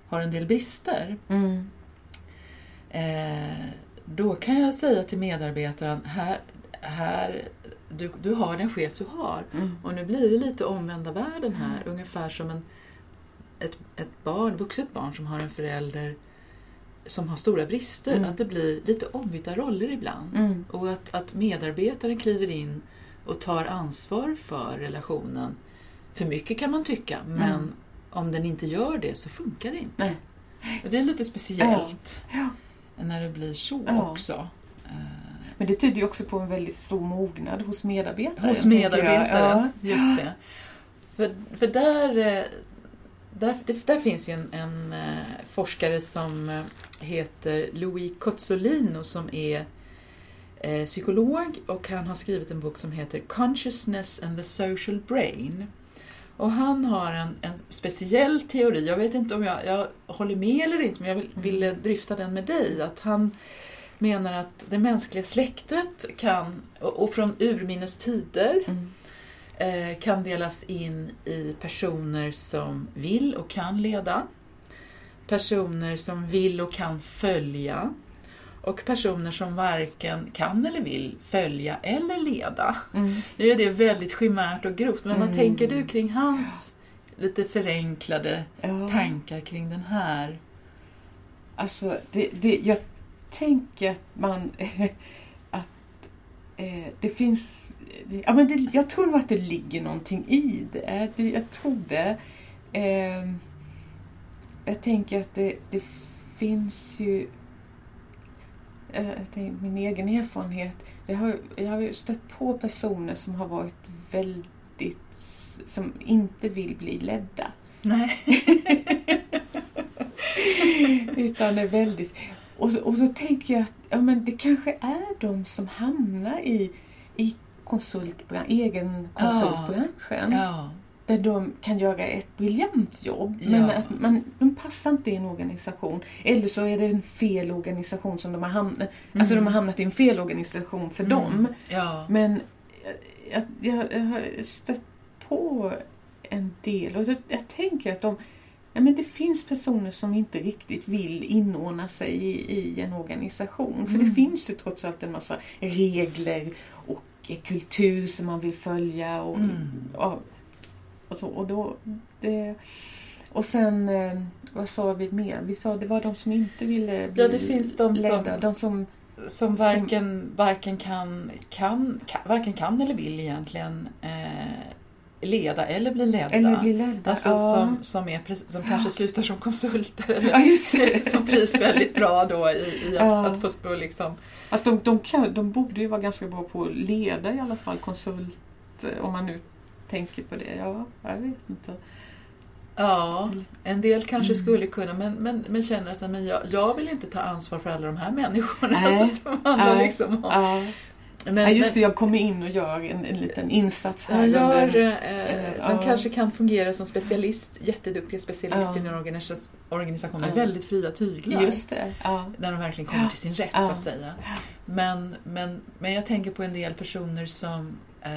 har en del brister. Mm. Eh, då kan jag säga till medarbetaren, här, här, du, du har den chef du har. Mm. Och nu blir det lite omvända världen här, ungefär som en, ett, ett barn, vuxet barn som har en förälder som har stora brister. Mm. Att det blir lite ombytta roller ibland. Mm. Och att, att medarbetaren kliver in och tar ansvar för relationen. För mycket kan man tycka, men Mm. om den inte gör det så funkar det inte. Nej. Och det är lite speciellt Ja. när det blir så Ja. också. Men det tyder ju också på en väldigt stor mognad hos medarbetare. Hos medarbetaren, Ja. just det. För, för där, eh, där, där finns ju en, en eh, forskare som eh, heter Louis Cozzolino som är psykolog och han har skrivit en bok som heter Consciousness and the Social Brain. Och han har en, en speciell teori, jag vet inte om jag, jag håller med eller inte, men jag vill, Mm. ville dryfta den med dig. Att han menar att det mänskliga släktet kan, och, från urminnes tider, Mm. eh, kan delas in i personer som vill och kan leda, personer som vill och kan följa och personer som varken kan eller vill följa eller leda. Mm. Nu är det väldigt chimärt och grovt, men vad Mm. tänker du kring hans lite förenklade Ja. tankar kring den här? Alltså, det, det, jag tänker att man... att eh, det finns... Ja, men det, jag tror nog att det ligger någonting i det. det jag tror det. Eh, jag tänker att det, det finns ju... eh, tänker, min egen erfarenhet. Jag har, jag har stött på personer som har varit väldigt... som inte vill bli ledda. Nej. Utan är väldigt... Och så, och så tänker jag att ja, men det kanske är de som hamnar i, i konsultbran- egen konsultbranschen. Ja. Där de kan göra ett briljant jobb. Men Ja. att man, de passar inte i en organisation. Eller så är det en fel organisation som de har hamnat Alltså de har hamnat i en fel organisation för dem. Mm. Ja. Men jag, jag, jag har stött på en del och jag tänker att de, ja, men det finns personer som inte riktigt vill inordna sig i, i en organisation. För Mm. det finns ju trots allt en massa regler och kultur som man vill följa. Och, Mm. och, och, så, och, då, det, och sen, eh, vad sa vi mer? Vi sa det var de som inte ville bli Ja, det finns de som- ledda. De som Som varken, varken, kan, kan, kan, varken kan eller vill egentligen eh, leda eller bli ledda. eller blir ledda. Alltså ja. som, som, är, som kanske slutar som konsulter. ja, som trivs väldigt bra då i, i att, Ja. att få liksom... Alltså de, de, kan, de borde ju vara ganska bra på att leda i alla fall konsult, eh, om man nu tänker på det. Ja, jag vet inte. Ja, en del kanske Mm. skulle kunna men, men, men känner att men jag, jag vill inte ta ansvar för alla de här människorna. Nej. Så att handlar Nej. liksom om... Ja. Men, ja, just det, jag kommer in och gör en, en liten insats här. gör, under, eh, ja. De kanske kan fungera som specialist, jätteduktiga specialister Ja. i en organisa- organisation med Ja. väldigt fria tyglar. just det. Ja. När de verkligen kommer Ja. till sin rätt Ja. så att säga. Men, men, men jag tänker på en del personer som eh,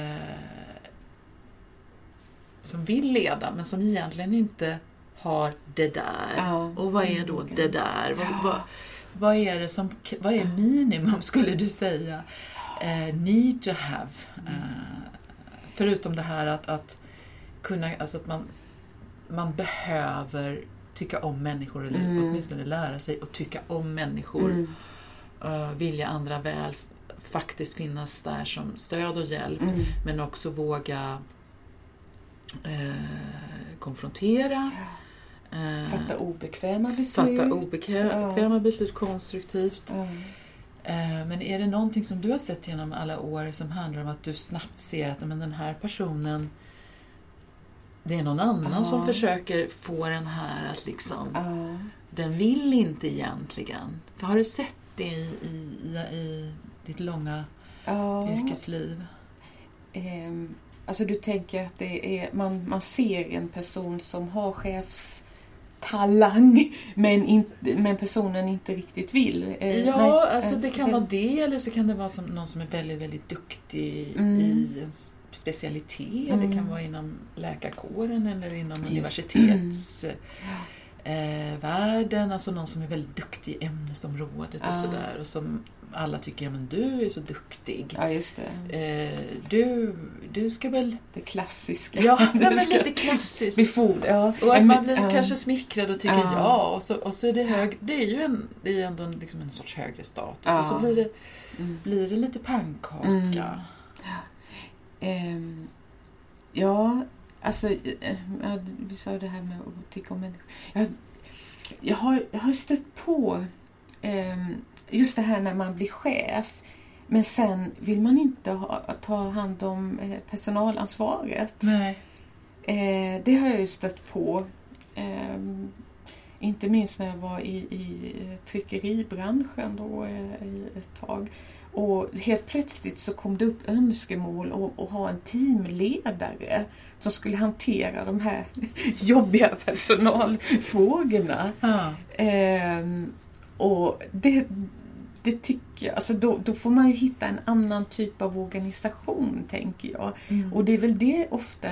som vill leda men som egentligen inte har det där. Ja. Och vad är då Mm. det där? Vad, Ja. vad, vad är det som, vad är minimum skulle du säga? Eh, need to have. Eh, förutom det här att, att kunna, alltså att man, man behöver tycka om människor eller Mm. åtminstone lära sig att tycka om människor. Mm. eh, vilja andra väl, faktiskt finnas där som stöd och hjälp. Mm. Men också våga eh, konfrontera. eh, Fatta obekväma beslut. fatta obekväma beslut konstruktivt. Ja. Eh, Men är det någonting som du har sett genom alla år som handlar om att du snabbt ser att men den här personen det är någon annan Ja. som försöker få den här att liksom Ja. den vill inte egentligen. För har du sett det i, i, i, ditt långa Ja. yrkesliv? Ehm, alltså du tänker att det är, man, man ser en person som har chefstalang men, inte, men personen inte riktigt vill. Eh, Ja, nej, alltså eh, det kan vara det eller så kan det vara som, någon som är väldigt, väldigt duktig Mm. i en specialitet. Det Mm. kan vara inom läkarkåren eller inom Just. universitetsvärlden. Eh, världen, alltså någon som är väldigt duktig i ämnesområdet och Ja. sådär. Och som alla tycker, ja men du är så duktig. Ja, just det. Eh, du, du ska väl... Det klassiska. Ja, nej, men lite klassiskt. Befordra. Ja. Och att man blir ja. kanske smickrad och tycker Ja. ja, och så, och så är det hög, det är ju en, det är ju ändå en, liksom en sorts högre status. Ja. Och så blir det, Mm. blir det lite pannkaka. Mm. Ehm, ja, alltså, eh, ja, vi sa det här med att tycka om människor. Jag, jag, har, jag har stött på ehm, just det här när man blir chef men sen vill man inte ha, ta hand om eh, personalansvaret. Nej. Eh, det har jag ju stött på. Ehm, inte minst när jag var i, i eh, tryckeribranschen då, eh, ett tag. Och helt plötsligt så kom det upp önskemål om att ha en teamledare som skulle hantera de här jobbiga personalfrågorna. Ja. Ehm, och det, det tycker jag, alltså då, då får man ju hitta en annan typ av organisation tänker jag. Mm. Och det är väl det ofta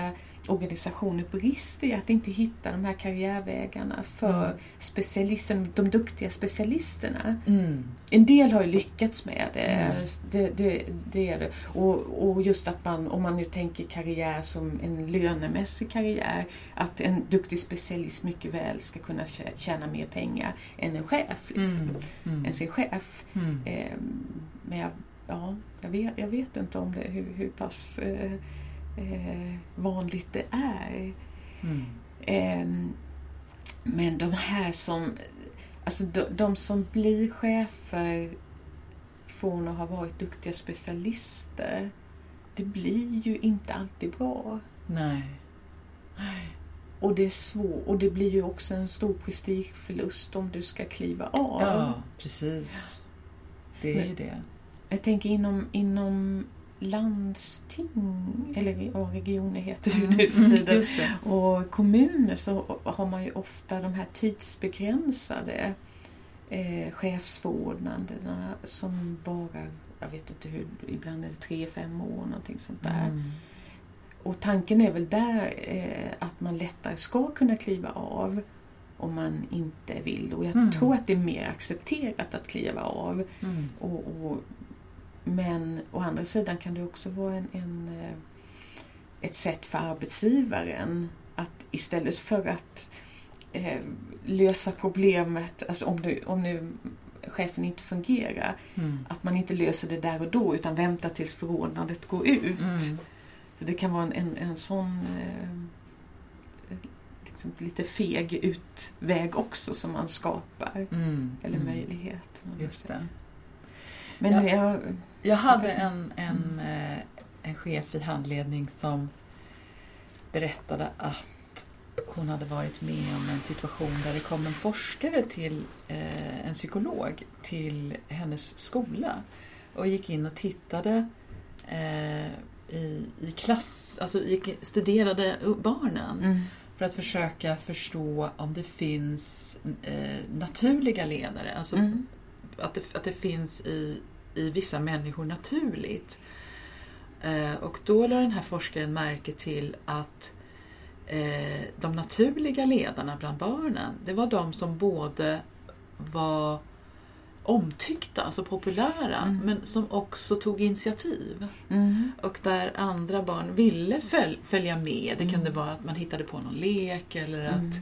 organisationer brister i, att inte hitta de här karriärvägarna för Mm. specialisten, de duktiga specialisterna. Mm. En del har ju lyckats med det. Mm. det, det, det, är det. Och, och just att man, om man nu tänker karriär som en lönemässig karriär, att en duktig specialist mycket väl ska kunna tjä- tjäna mer pengar än en chef. Liksom. Mm. Mm. Än sin chef. Mm. Ehm, men jag, ja, jag, vet, jag vet inte om det, hur, hur pass eh, eh, vanligt det är. Mm. Ehm, men de här som, alltså de, de som blir chefer från att ha varit duktiga specialister, det blir ju inte alltid bra. Nej. Och det är svårt, och det blir ju också en stor prestigeförlust om du ska kliva av. Ja, precis. Det är Men- ju det. Jag tänker inom, inom landsting, eller ja, regioner heter det ju nu för Mm, tiden. Och kommuner så har man ju ofta de här tidsbegränsade eh, chefsförordnandena som varar, jag vet inte hur, ibland är det tre, fem år någonting sånt där. Mm. Och tanken är väl där eh, att man lättare ska kunna kliva av om man inte vill. Och jag Mm. tror att det är mer accepterat att kliva av. Mm. Och, och, men å andra sidan kan det också vara en, en, eh, ett sätt för arbetsgivaren att istället för att eh, lösa problemet, alltså om, du, om nu chefen inte fungerar, Mm. att man inte löser det där och då utan väntar tills förordnandet går ut. Mm. Det kan vara en, en, en sån eh, liksom lite feg utväg också som man skapar. Mm. Eller Mm. möjlighet. Just det. Men Ja. jag, Jag hade en, en, eh, en chef i handledning som berättade att hon hade varit med om en situation där det kom en forskare till eh, en psykolog till hennes skola och gick in och tittade eh, i, i klass, alltså gick, studerade barnen mm, för att försöka förstå om det finns naturliga ledare, alltså mm, att det, att det finns i, i vissa människor naturligt. Eh, och då lade den här forskaren märke till att eh, de naturliga ledarna bland barnen, det var de som både var omtyckta, alltså populära, Mm. men som också tog initiativ. mm, Och där andra barn ville föl- följa med. Det Mm. kunde vara att man hittade på någon lek eller att mm,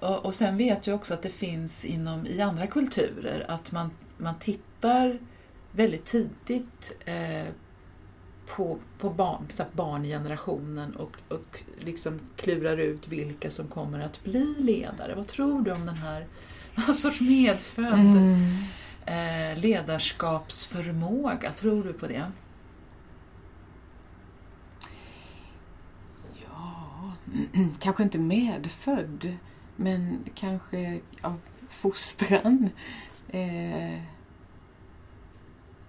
och, och sen vet jag också att det finns inom, i andra kulturer att man, man tittar väldigt tidigt eh, på, på barn, så barngenerationen och, och liksom klurar ut vilka som kommer att bli ledare. Vad tror du om den här någon sorts medfödd mm. eh, ledarskapsförmåga? Tror du på det? Ja, kanske inte medfödd, men kanske av fostran. Eh,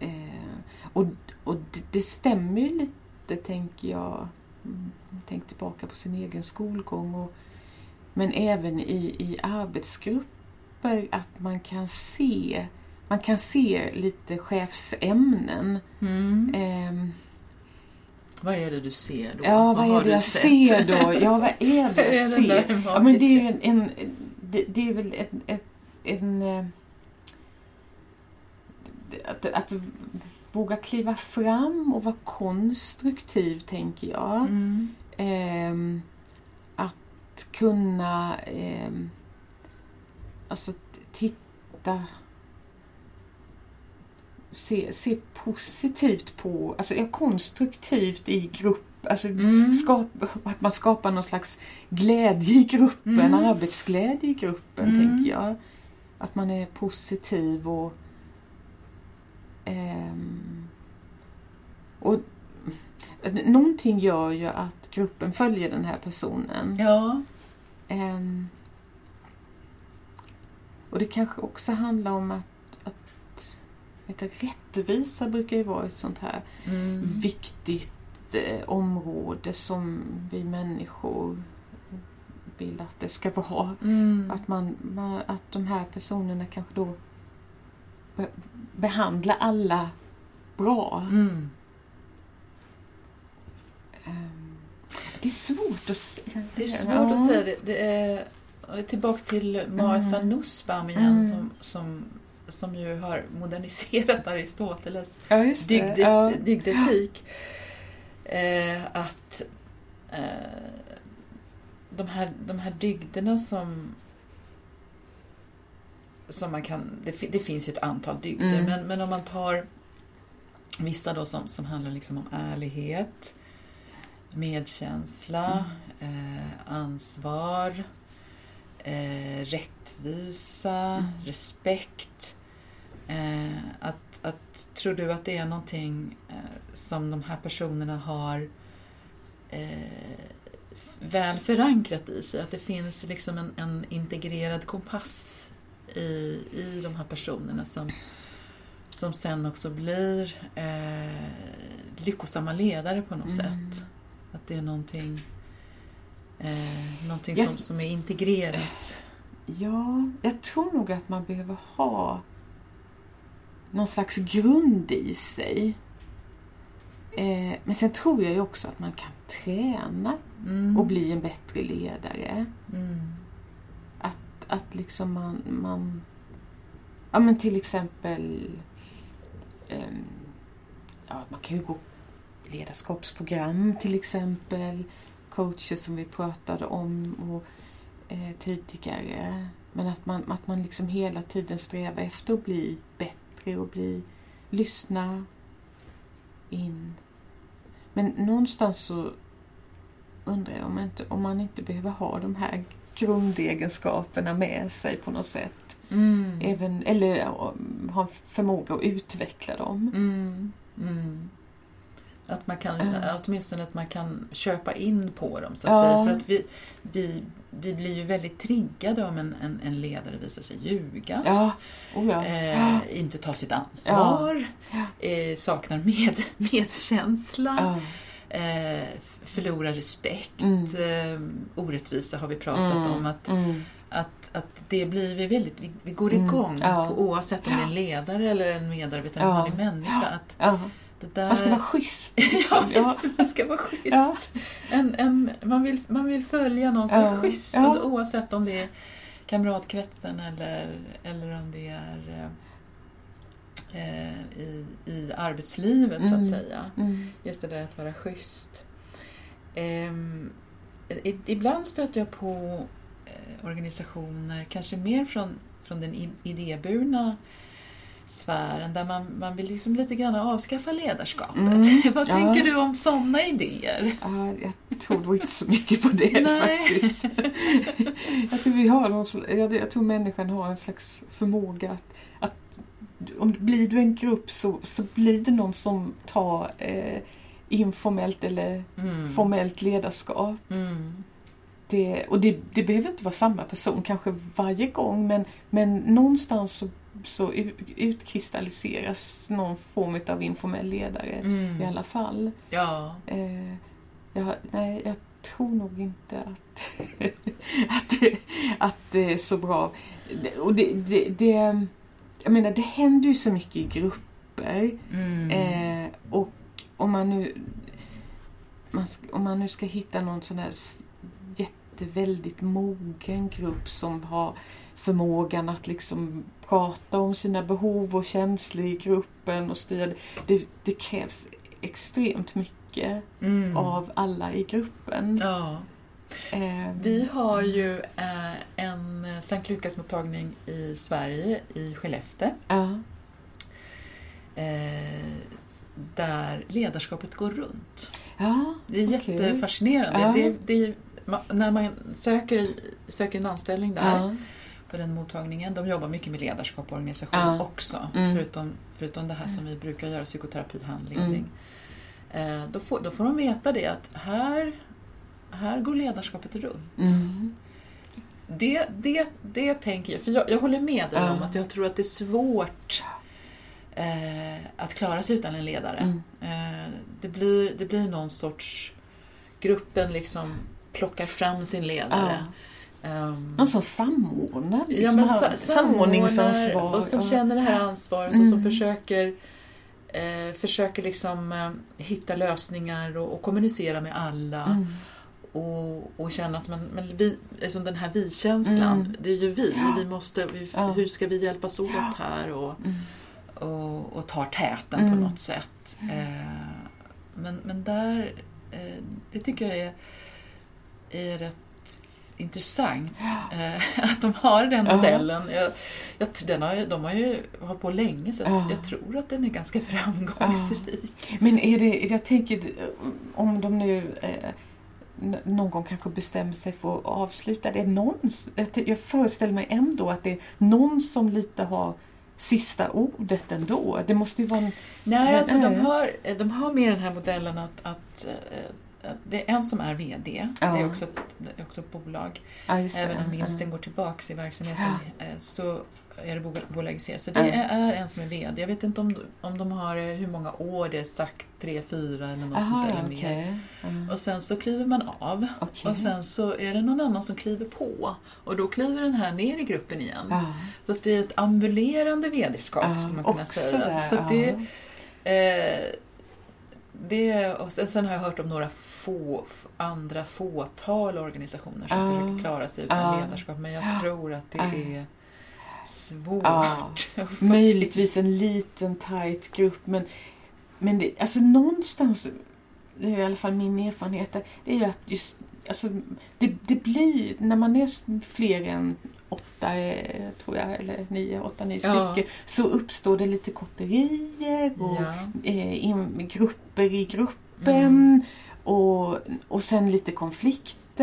eh, och och det, det stämmer ju lite, tänker jag. Mm, Tänk tillbaka på sin egen skolgång. Och, men även i, i arbetsgrupper, att man kan se man kan se lite chefsämnen. Ehm, Vad är det du ser då? Ja, vad, har är det jag sett? ser då? Ja, vad är det Vad jag ser? Ja, men det är ju en... en det, det är väl en... en, en eh, att, att våga kliva fram och vara konstruktiv, tänker jag. Mm. Ehm, att kunna ehm, alltså titta se, se positivt på, alltså ja, konstruktivt i grupp, alltså Mm. skap, att man skapar någon slags glädje i gruppen, Mm. arbetsglädje i gruppen, Mm. tänker jag. Att man är positiv och ehm, och någonting gör ju att gruppen följer den här personen. Ja. Ehm, och det kanske också handlar om att, att vet du, rättvisa brukar ju vara ett sånt här Mm. viktigt eh, område som vi människor vill att det ska vara. Mm. Att, man, man, att de här personerna kanske då be, behandlar alla bra. Mm. Ehm, det är svårt att säga. Det är svårt att säga. Det, det är, tillbaks till Martha Mm. Nussbaum igen Mm. som, som, som ju har moderniserat Aristoteles Ja, just det. dygd, Ja. dygdetik. Eh, att eh, de, här, de här dygderna som som man kan, det, det finns ju ett antal dygder, Mm. men, men om man tar vissa då som, som handlar liksom om ärlighet, medkänsla, eh, ansvar, eh, rättvisa, Mm. respekt. Eh, att, att, tror du att det är någonting eh, som de här personerna har eh, väl förankrat i sig? Att det finns liksom en, en integrerad kompass i, i de här personerna som, som sen också blir eh, lyckosamma ledare på något Mm. sätt? Att det är någonting, eh, någonting Ja. som, som är integrerat? Ja, jag tror nog att man behöver ha någon slags grund i sig. Eh, men sen tror jag ju också att man kan träna Mm. och bli en bättre ledare. Mm. Att, att liksom man, man ja men till exempel um, ja, man kan ju gå ledarskapsprogram till exempel, coacher som vi pratade om och, eh, tidigare. Men att man, att man liksom hela tiden strävar efter att bli bättre och bli, lyssna in. Men någonstans så undrar jag om, inte, om man inte behöver ha de här grundegenskaperna med sig på något sätt. Mm. Även, eller ha förmåga att utveckla dem. Mm. Mm. Att man kan, mm. åtminstone att man kan köpa in på dem så att ja. säga. För att vi, vi, vi blir ju väldigt triggade om en, en, en ledare visar sig ljuga. Ja. Oh ja. Eh, inte ta sitt ansvar. Eh, saknar med, medkänsla. Eh, förlorar respekt. Mm. Eh, orättvisa har vi pratat mm. om. Att, mm. att, att det blir vi väldigt, vi, vi går mm. igång på, oavsett om det är en ledare eller en medarbetare, en vanlig människa. Att, där... Man ska vara schysst. Liksom. ja, just det, man ska vara schysst. Ja. En, en, man, vill, man vill följa någon som ja. är schysst ja. oavsett om det är kamratkretsen eller, eller om det är eh, i, i arbetslivet mm. så att mm. säga. Mm. Just det där att vara schysst. Eh, ibland stöter jag på eh, organisationer, kanske mer från, från den idéburna sfären där man, man vill liksom lite grann avskaffa ledarskapet. Mm, Vad ja. tänker du om sådana idéer? Ja, jag tror inte så mycket på det faktiskt. jag, tror vi har någon, jag, jag tror människan har en slags förmåga att, att om blir du en grupp så, så blir det någon som tar eh, informellt eller mm. formellt ledarskap. Mm. Det, och det, det behöver inte vara samma person kanske varje gång men, men någonstans så så utkristalliseras någon form av informell ledare mm. i alla fall. Ja. Eh, jag, nej, jag tror nog inte att, att, att det är så bra. Och det, det, det, jag menar, det händer ju så mycket i grupper. Mm. Eh, och om man nu man om man nu ska hitta någon sån här jätteväldigt mogen grupp som har förmågan att liksom prata om sina behov och känslor i gruppen och styra. Det, det krävs extremt mycket mm. av alla i gruppen. Ja. Eh. Vi har ju eh, en Sankt Lukas-mottagning i Sverige, i Skellefteå. Eh, där ledarskapet går runt. Ja, det är okay. jättefascinerande. Ja. Det, det, när man söker, söker en anställning där ja på den mottagningen. De jobbar mycket med ledarskap och organisation ja. också. Mm. Förutom, förutom det här som vi brukar göra, psykoterapihandledning. Mm. Eh, då, får, då får de veta det att här, här går ledarskapet runt. Mm. Det, det, det tänker jag, för jag, jag håller med dig om att jag tror att det är svårt eh, att klara sig utan en ledare. Mm. Eh, det, blir, det blir någon sorts... Gruppen liksom plockar fram sin ledare. Um, Någon som samordnar, liksom, ja, men sa samordningsansvar. Och som ja. känner det här ansvaret mm. och som försöker eh, försöker liksom eh, hitta lösningar och, och, kommunicera med alla. Mm. Och, och känna att man, men vi, liksom den här vi-känslan, mm. det är ju vi. Ja. vi måste, vi, hur ska vi hjälpas åt här och, mm. och, och tar täten på mm. något sätt. Eh, men, men där, eh, det tycker jag är, är rätt intressant eh, att de har den modellen. Jag, jag, den har, de har ju hållit på länge så ja. jag tror att den är ganska framgångsrik. Ja. Men är det, jag tänker om de nu eh, någon gång kanske bestämmer sig för att avsluta det. Någon, jag föreställer mig ändå att det är någon som lite har sista ordet ändå. Det måste ju vara en... Nej, alltså de har, de har med den här modellen att, att eh, det är en som är VD, ja. det, är också ett, det är också ett bolag. Ja, Även om vinsten går tillbaks i verksamheten ja. Eh, så är det bolagiserat. Så det är en som är VD. Jag vet inte om, om de har eh, hur många år det är sagt, tre, fyra eller något Aha, sånt eller okay. mer. Mm. Och sen så kliver man av okay. och sen så är det någon annan som kliver på. Och då kliver den här ner i gruppen igen. Ja. Så att det är ett ambulerande VD-skap skulle man kunna säga. Där, så det, eh, det, och sen, sen har jag hört om några få, andra fåtal organisationer som Ja. försöker klara sig utan Ja. ledarskap, men jag Ja. tror att det är svårt. Ja. Möjligtvis en liten tight grupp men, men det, alltså någonstans, det är i alla fall min erfarenhet, det är ju att just alltså, det, det blir, när man är fler än åtta, tror jag, eller nio, åtta, nio Ja. stycken, så uppstår det lite kotterier och Ja. eh, in, grupper i gruppen Mm. och, och sen lite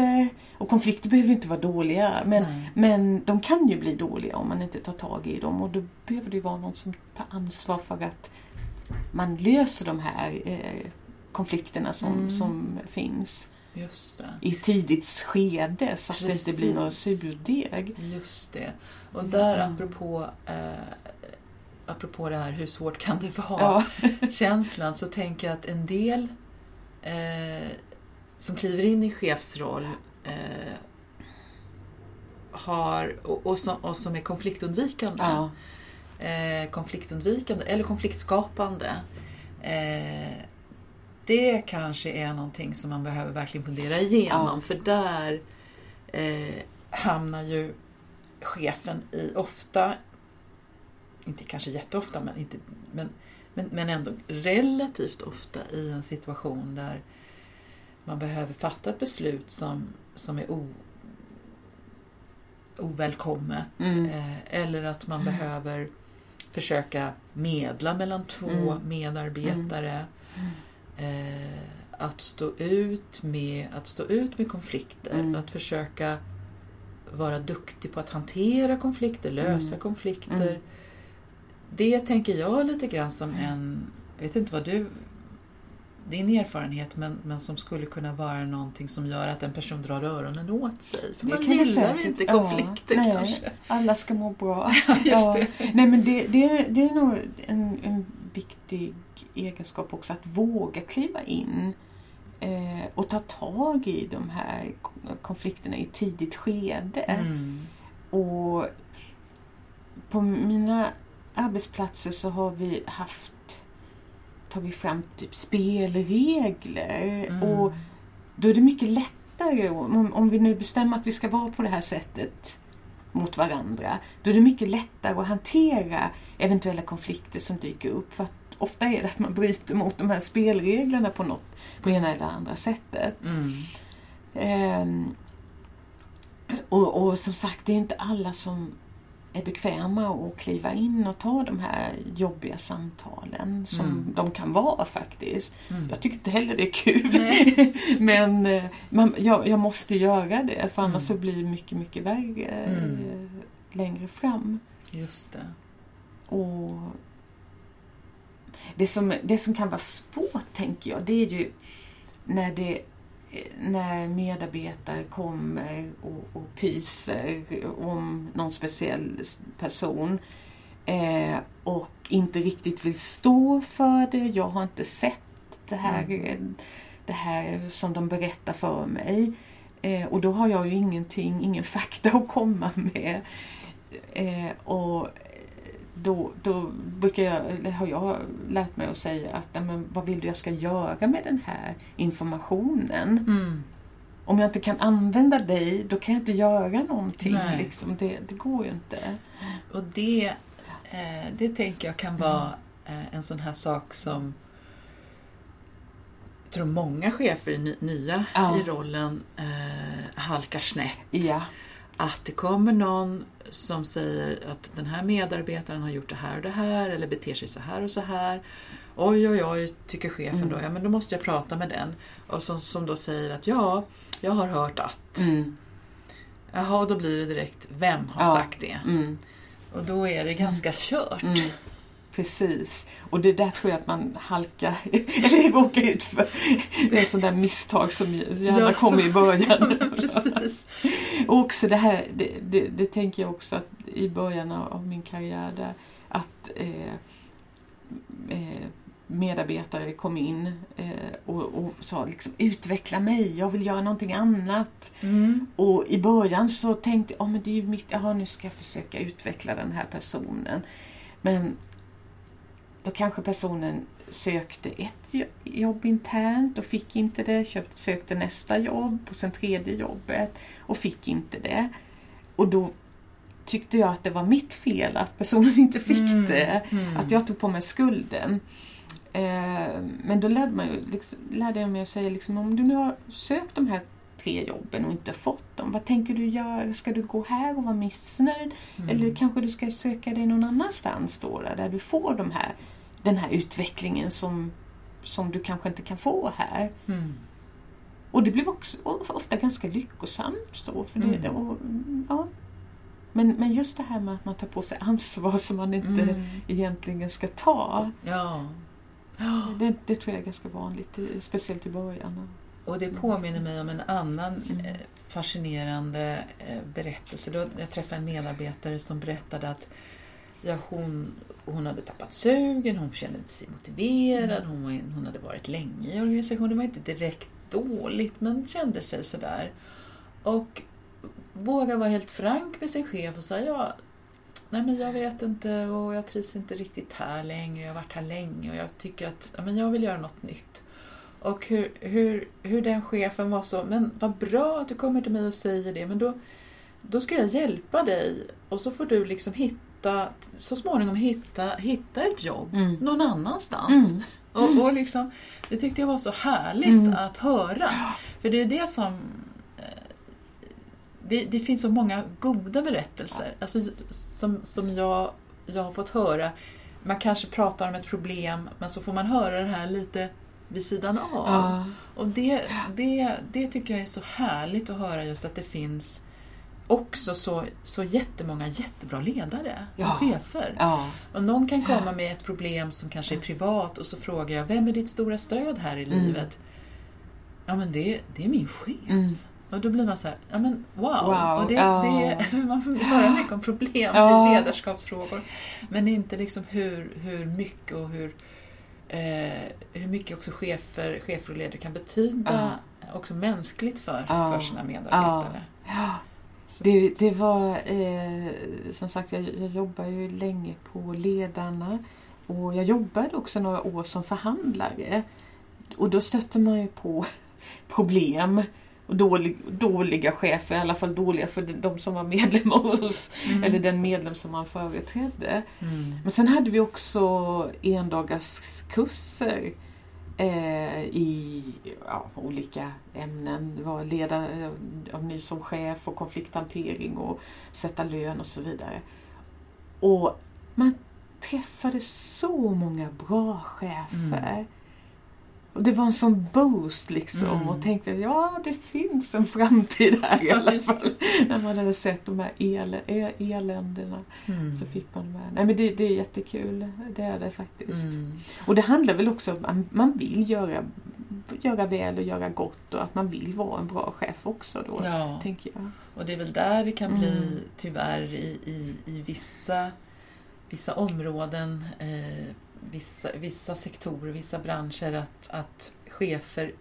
konflikter. Och konflikter behöver ju inte vara dåliga men, Nej. men de kan ju bli dåliga om man inte tar tag i dem och då behöver det ju vara någon som tar ansvar för att man löser de här eh, konflikterna som, Mm. som finns i tidigt skede så att det inte blir någon Precis. surdeg. Just det. Och där Mm. apropå, eh, apropå det här hur svårt kan det vara, Ja. känslan, så tänker jag att en del eh, som kliver in i chefsroll eh, har, och, och, som, och som är konfliktundvikande, Ja. eh, konfliktundvikande eller konfliktskapande. Eh, det kanske är någonting som man behöver verkligen fundera igenom Ja. för där eh, hamnar ju chefen i ofta, inte kanske jätteofta, men, inte, men, men, men ändå relativt ofta i en situation där man behöver fatta ett beslut som, som är o, ovälkommet Mm. eh, eller att man behöver försöka medla mellan två Mm. medarbetare. Eh, att stå ut med, att stå ut med konflikter, Mm. att försöka vara duktig på att hantera konflikter, lösa Mm. konflikter. Mm. Det tänker jag lite grann som en, jag vet inte vad du, din erfarenhet, men, men som skulle kunna vara någonting som gör att en person drar öronen åt sig. För Det man kan det gillar säkert. inte Ja, konflikter nej. kanske. Alla ska må bra. Just Ja. det. Nej men det, det, det är nog en, en viktig egenskap också att våga kliva in eh, och ta tag i de här ko- konflikterna i tidigt skede. Mm. Och på mina arbetsplatser så har vi haft tagit fram typ spelregler Mm. och då är det mycket lättare om, om vi nu bestämmer att vi ska vara på det här sättet mot varandra. Då är det mycket lättare att hantera eventuella konflikter som dyker upp. För att ofta är det att man bryter mot de här spelreglerna på något, på ena eller andra sättet. Mm. Ehm, och, och som sagt, det är inte alla som är bekväma att kliva in och ta de här jobbiga samtalen som Mm. de kan vara faktiskt. Mm. Jag tycker inte heller det är kul. Men eh, man, jag, jag måste göra det för annars Mm. så blir det mycket, mycket värre eh, Mm. längre fram. Just det. Och det, som, det som kan vara svårt, tänker jag, det är ju när, det, när medarbetare kommer och, och pyser om någon speciell person eh, och inte riktigt vill stå för det. Jag har inte sett det här, Mm. det här som de berättar för mig. Eh, och då har jag ju ingenting, ingen fakta att komma med. Eh, och då, då brukar jag, har jag lärt mig att säga att men vad vill du jag ska göra med den här informationen? Mm. Om jag inte kan använda dig, då kan jag inte göra någonting. Nej. Liksom. Det, det går ju inte. Och det, eh, det tänker jag kan vara eh, en sån här sak som jag tror många chefer ny, nya Ja. i rollen eh, halkar snett. Ja. Att det kommer någon som säger att den här medarbetaren har gjort det här och det här eller beter sig så här och så här. Oj, oj, oj, tycker chefen Mm. då. Ja, men då måste jag prata med den. Och som, som då säger att ja, jag har hört att. Mm. Jaha, då blir det direkt, vem har Ja. sagt det? Mm. Och då är det ganska kört. Mm. Precis. Och det där tror jag att man halkar, eller råkar ut för. Det är sådana där misstag som gärna Ja, kommer i början. Precis. Och också det här, det, det, det tänker jag också att i början av min karriär där, att eh, eh, medarbetare kom in eh, och, och sa liksom utveckla mig, jag vill göra någonting annat. Mm. Och i början så tänkte jag, oh, men det är mitt, jaha nu ska jag försöka utveckla den här personen. Men då kanske personen sökte ett jobb internt och fick inte det, sökte nästa jobb och sen tredje jobbet och fick inte det. Och då tyckte jag att det var mitt fel att personen inte fick mm, det, mm. att jag tog på mig skulden. Eh, men då lärde, man, liksom, lärde jag mig att säga liksom, om du nu har sökt de här tre jobben och inte fått dem, vad tänker du göra? Ska du gå här och vara missnöjd? Mm. Eller kanske du ska söka dig någon annanstans då, där du får de här, den här utvecklingen som, som du kanske inte kan få här. Mm. Och det blev också ofta ganska lyckosamt. Så, för det, mm. och, ja. men, men just det här med att man tar på sig ansvar som man inte mm. egentligen ska ta. Ja. Det, det, tror jag är ganska vanligt, speciellt i början. Och det påminner mig om en annan mm. eh, fascinerande eh, berättelse. Jag träffade en medarbetare som berättade att ja, hon, hon hade tappat sugen, hon kände sig motiverad, hon, var, hon hade varit länge i organisationen. Det var inte direkt dåligt, men kände sig sådär. Och vågade vara helt frank med sin chef och säga ja, nej men jag vet inte och jag trivs inte riktigt här längre, jag har varit här länge och jag tycker att ja, men jag vill göra något nytt. Och hur, hur, hur den chefen var så, men vad bra att du kommer till mig och säger det, men då, då ska jag hjälpa dig och så får du liksom hitta, så småningom hitta, hitta ett jobb mm. någon annanstans. Mm. Och, och liksom, det tyckte jag var så härligt mm. att höra. För det är det som eh, det, det, finns så många goda berättelser alltså, som, som jag, jag har fått höra. Man kanske pratar om ett problem men så får man höra det här lite vid sidan av. Ja. Och det, det, det tycker jag är så härligt att höra just att det finns också så, så jättemånga jättebra ledare ja. och chefer. Ja. Och någon kan komma med ett problem som kanske är privat och så frågar jag, vem är ditt stora stöd här i mm. livet? Ja men det, det är min chef. Mm. Och då blir man så här, ja men wow! wow. Och det, ja. det, man får höra mycket om problem ja. i ledarskapsfrågor. Men inte liksom hur, hur mycket och hur eh, hur mycket också chefer, chefer och ledare kan betyda också mänskligt för, för sina medarbetare. Uh. Det, det var, eh, som sagt, jag, jag jobbar ju länge på Ledarna och jag jobbade också några år som förhandlare. Och då stötte man ju på problem och dålig, dåliga chefer, i alla fall dåliga för de som var medlemmar hos mm. eller den medlem som man företrädde. Mm. Men sen hade vi också endagarskurser eh, i ja, olika ämnen. Var leda eh, av ny som chef och konflikthantering och sätta lön och så vidare. Och man träffade så många bra chefer. Mm och det var en sån boost liksom mm. och tänkte ja det finns en framtid här i alla fall. När man hade sett de här el, eländena mm. så fick man med. Nej men det, det är jättekul, det är det faktiskt. Mm. Och det handlar väl också om att man vill göra, göra väl och göra gott och att man vill vara en bra chef också då, ja. tänker jag. Och det är väl där det kan bli mm. tyvärr i, i, i vissa, vissa områden eh, vissa, vissa sektorer, vissa branscher att, att chefer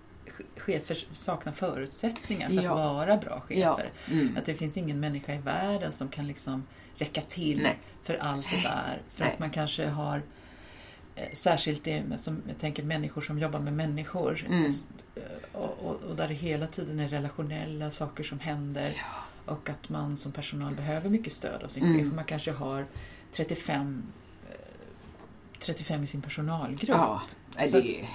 chefer saknar förutsättningar för ja. att vara bra chefer. Ja. Mm. Att det finns ingen människa i världen som kan liksom räcka till Nej. för allt det där. För Nej. att man kanske har eh, Särskilt det som, jag tänker människor som jobbar med människor. Mm. Eh, och, och, och, där det hela tiden är relationella saker som händer. Ja. Och att man som personal behöver mycket stöd av sin mm. chef. Man kanske har 35 35 i sin personalgrupp. Ja, det...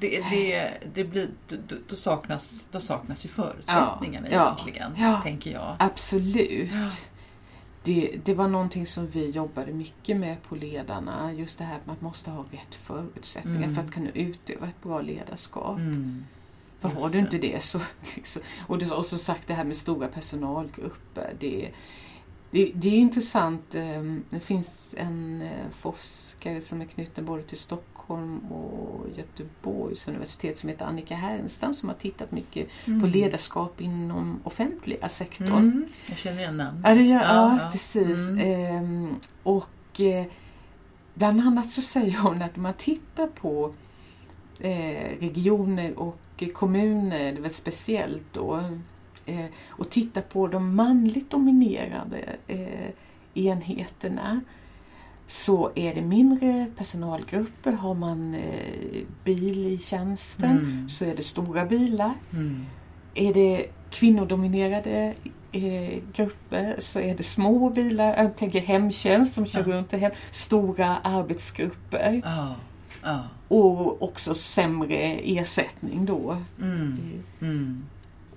Det, det, det blir, då, då, saknas, då saknas ju förutsättningarna ja, egentligen, ja, tänker jag. Absolut. Ja. Det, det var någonting som vi jobbade mycket med på ledarna, just det här att man måste ha rätt förutsättningar mm. för att kunna utöva ett bra ledarskap. Mm. För har du inte det så... Liksom, och, det, och som sagt det här med stora personalgrupper, det, det, det, är intressant. Ehm, det finns en eh, forskare som är knuten både till Stockholm och Göteborgs universitet som heter Annika Härenstam som har tittat mycket mm. på ledarskap inom offentliga sektorn. Mm. Jag känner igen namnet. Ja, ja, ja, ja, precis. Mm. Ehm, och eh, bland annat så säger hon att om man tittar på eh, regioner och kommuner, det är väl speciellt då, eh, och titta på de manligt dominerade eh, enheterna så är det mindre personalgrupper. Har man eh, bil i tjänsten Mm. så är det stora bilar. Mm. Är det kvinnodominerade eh, grupper så är det små bilar. Jag tänker hemtjänst som kör Ja. runt och hem. Stora arbetsgrupper. Ja. Ja. Och också sämre ersättning då. Mm.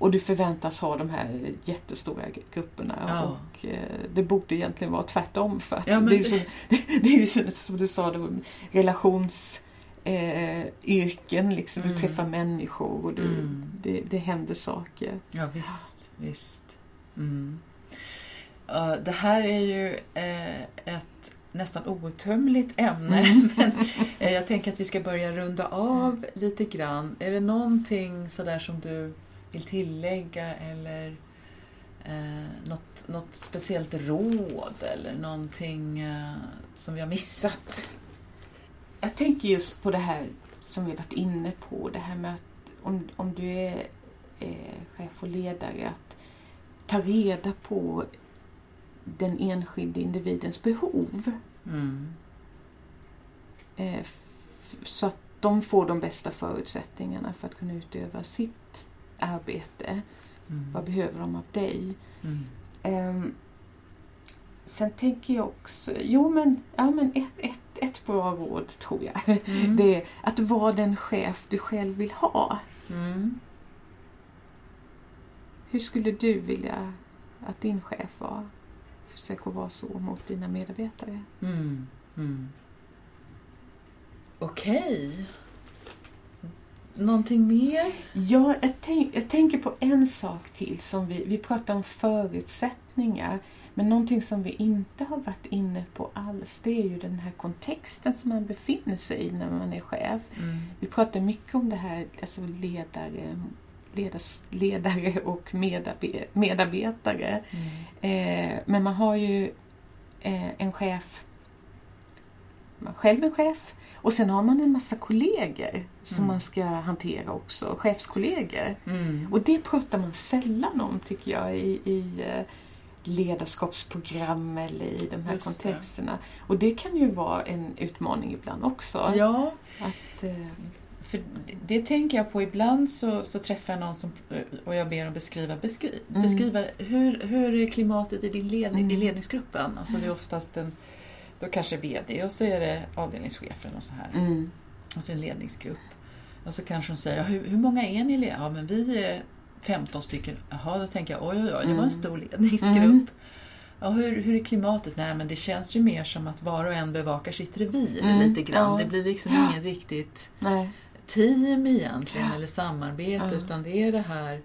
Mm. Och du förväntas ha de här jättestora grupperna. Ja. Och eh, det borde egentligen vara tvärtom. För att Ja, men det, är ju så, det är ju som du sa, det, relations eh, yrken, liksom. du Mm. träffar människor och du, Mm. det, det händer saker. Ja, visst. visst. Mm. Ja, det här är ju eh, ett nästan outtömligt ämne. Mm. Men eh, jag tänker att vi ska börja runda av lite grann. Är det någonting sådär som du vill tillägga eller eh, något, något speciellt råd eller någonting eh, som vi har missat? Jag tänker just på det här som vi varit inne på, det här med att om, om du är eh, chef och ledare, att ta reda på den enskilde individens behov. Mm. Eh, så att de får de bästa förutsättningarna för att kunna utöva sitt arbete. Mm. Vad behöver de av dig? Mm. Ehm, sen tänker jag också, jo men, ja, men ett, ett, ett bra råd tror jag. Mm. Det är att vara den chef du själv vill ha. Mm. Hur skulle du vilja att din chef var? Försök att vara så mot dina medarbetare. Mm. Mm. Någonting mer? Ja, jag, tänk, jag tänker på en sak till. som Vi, vi pratar om förutsättningar. Men någonting som vi inte har varit inne på alls, det är ju den här kontexten som man befinner sig i när man är chef. Mm. Vi pratar mycket om det här, alltså ledare, ledas, ledare och medarbe, medarbetare. Mm. Eh, men man har ju eh, en chef, man själv en chef och sen har man en massa kollegor som Mm. man ska hantera också, chefskollegor. Mm. Och det pratar man sällan om tycker jag i, i eh, ledarskapsprogram eller i de här Just det. kontexterna. Och det kan ju vara en utmaning ibland också. Ja, Att, eh, för det tänker jag på. Ibland så, så träffar jag någon som, och jag ber dem beskriva, beskri, Mm. beskriva hur, hur är klimatet i din ledning, Mm. i ledningsgruppen? Alltså det är oftast en, då kanske VD och så är det avdelningschefen och så här. mm, Och så en ledningsgrupp. Och så kanske de säger, hur, hur många är ni? Ja, men vi är 15 stycken. Jaha, då tänker jag, oj, oj, oj, det var Mm. en stor ledningsgrupp. Mm. Ja, hur, hur är klimatet? Nej, men det känns ju mer som att var och en bevakar sitt revir Mm, lite grann. ja. Det blir liksom Ja. ingen riktigt nej. team egentligen, Ja. eller samarbete, utan det är det här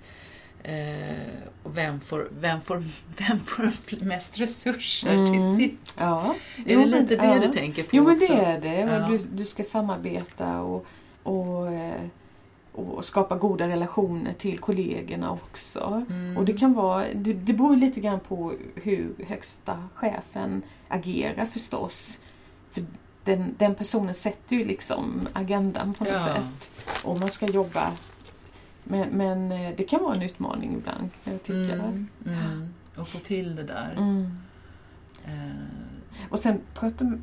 och vem, får, vem, får, vem får mest resurser Mm. till sitt? Ja. Är Jo, det men- lite det ja. du tänker på Jo men också? det är det. Ja. Du, du ska samarbeta och, och, eh, och skapa goda relationer till kollegorna också. Mm. Och det kan vara, det, det beror lite grann på hur högsta chefen agerar förstås. För den, den personen sätter ju liksom agendan på något Ja. sätt. Och man ska jobba. Men, men eh, det kan vara en utmaning ibland jag tycka. Mm, mm. Och få till det där. Mm. Eh, Och sen pratar,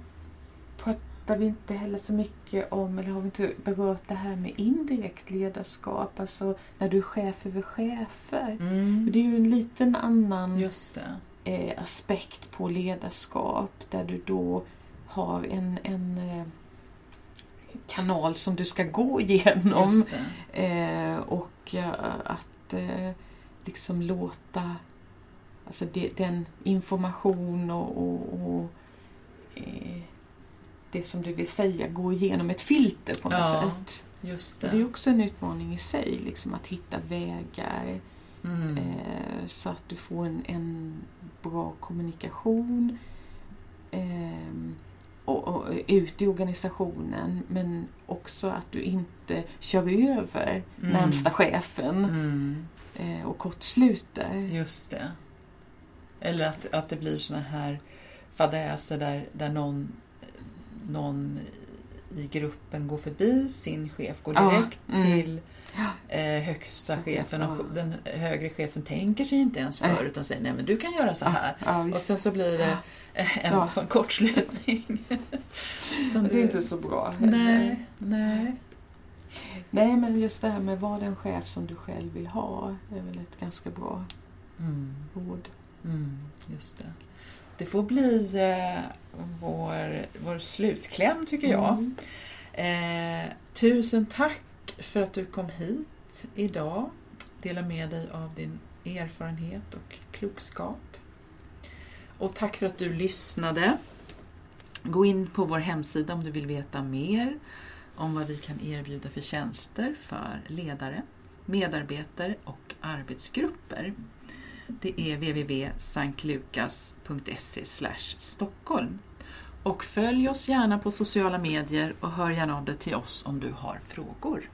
pratar vi inte heller så mycket om, eller har vi inte berört det här med indirekt ledarskap, alltså när du är chef över chefer. mm. Det är ju en liten annan eh, aspekt på ledarskap där du då har en, en eh, kanal som du ska gå igenom eh, och eh, att eh, liksom låta alltså den information och, och, och eh, det som du vill säga gå igenom ett filter på något Ja, sätt. Det det. är också en utmaning i sig, liksom att hitta vägar Mm. eh, så att du får en, en bra kommunikation eh, och, och ut i organisationen men också att du inte kör över Mm. närmsta chefen Mm. eh, och kortsluter. Just det. Eller att, att det blir såna här fadäser där, där någon, någon i gruppen går förbi sin chef, går Ja, direkt mm. till eh, högsta chefen och Ja. den högre chefen tänker sig inte ens för Nej. utan säger nej men du kan göra så här. Ja, och sen så blir det eh, en Ja. sån kortslutning. Som Det du- är inte så bra. heller. Nej, nej. Nej, men just det här med vad den chef som du själv vill ha är väl ett ganska bra Mm. ord. Mm, just det. Det får bli eh, vår, vår slutkläm tycker jag. Mm. Eh, tusen tack för att du kom hit idag. Dela med dig av din erfarenhet och klokskap. Och tack för att du lyssnade. Gå in på vår hemsida om du vill veta mer om vad vi kan erbjuda för tjänster för ledare, medarbetare och arbetsgrupper. Det är www.sanklukas.se Stockholm. Och följ oss gärna på sociala medier och hör gärna av dig till oss om du har frågor.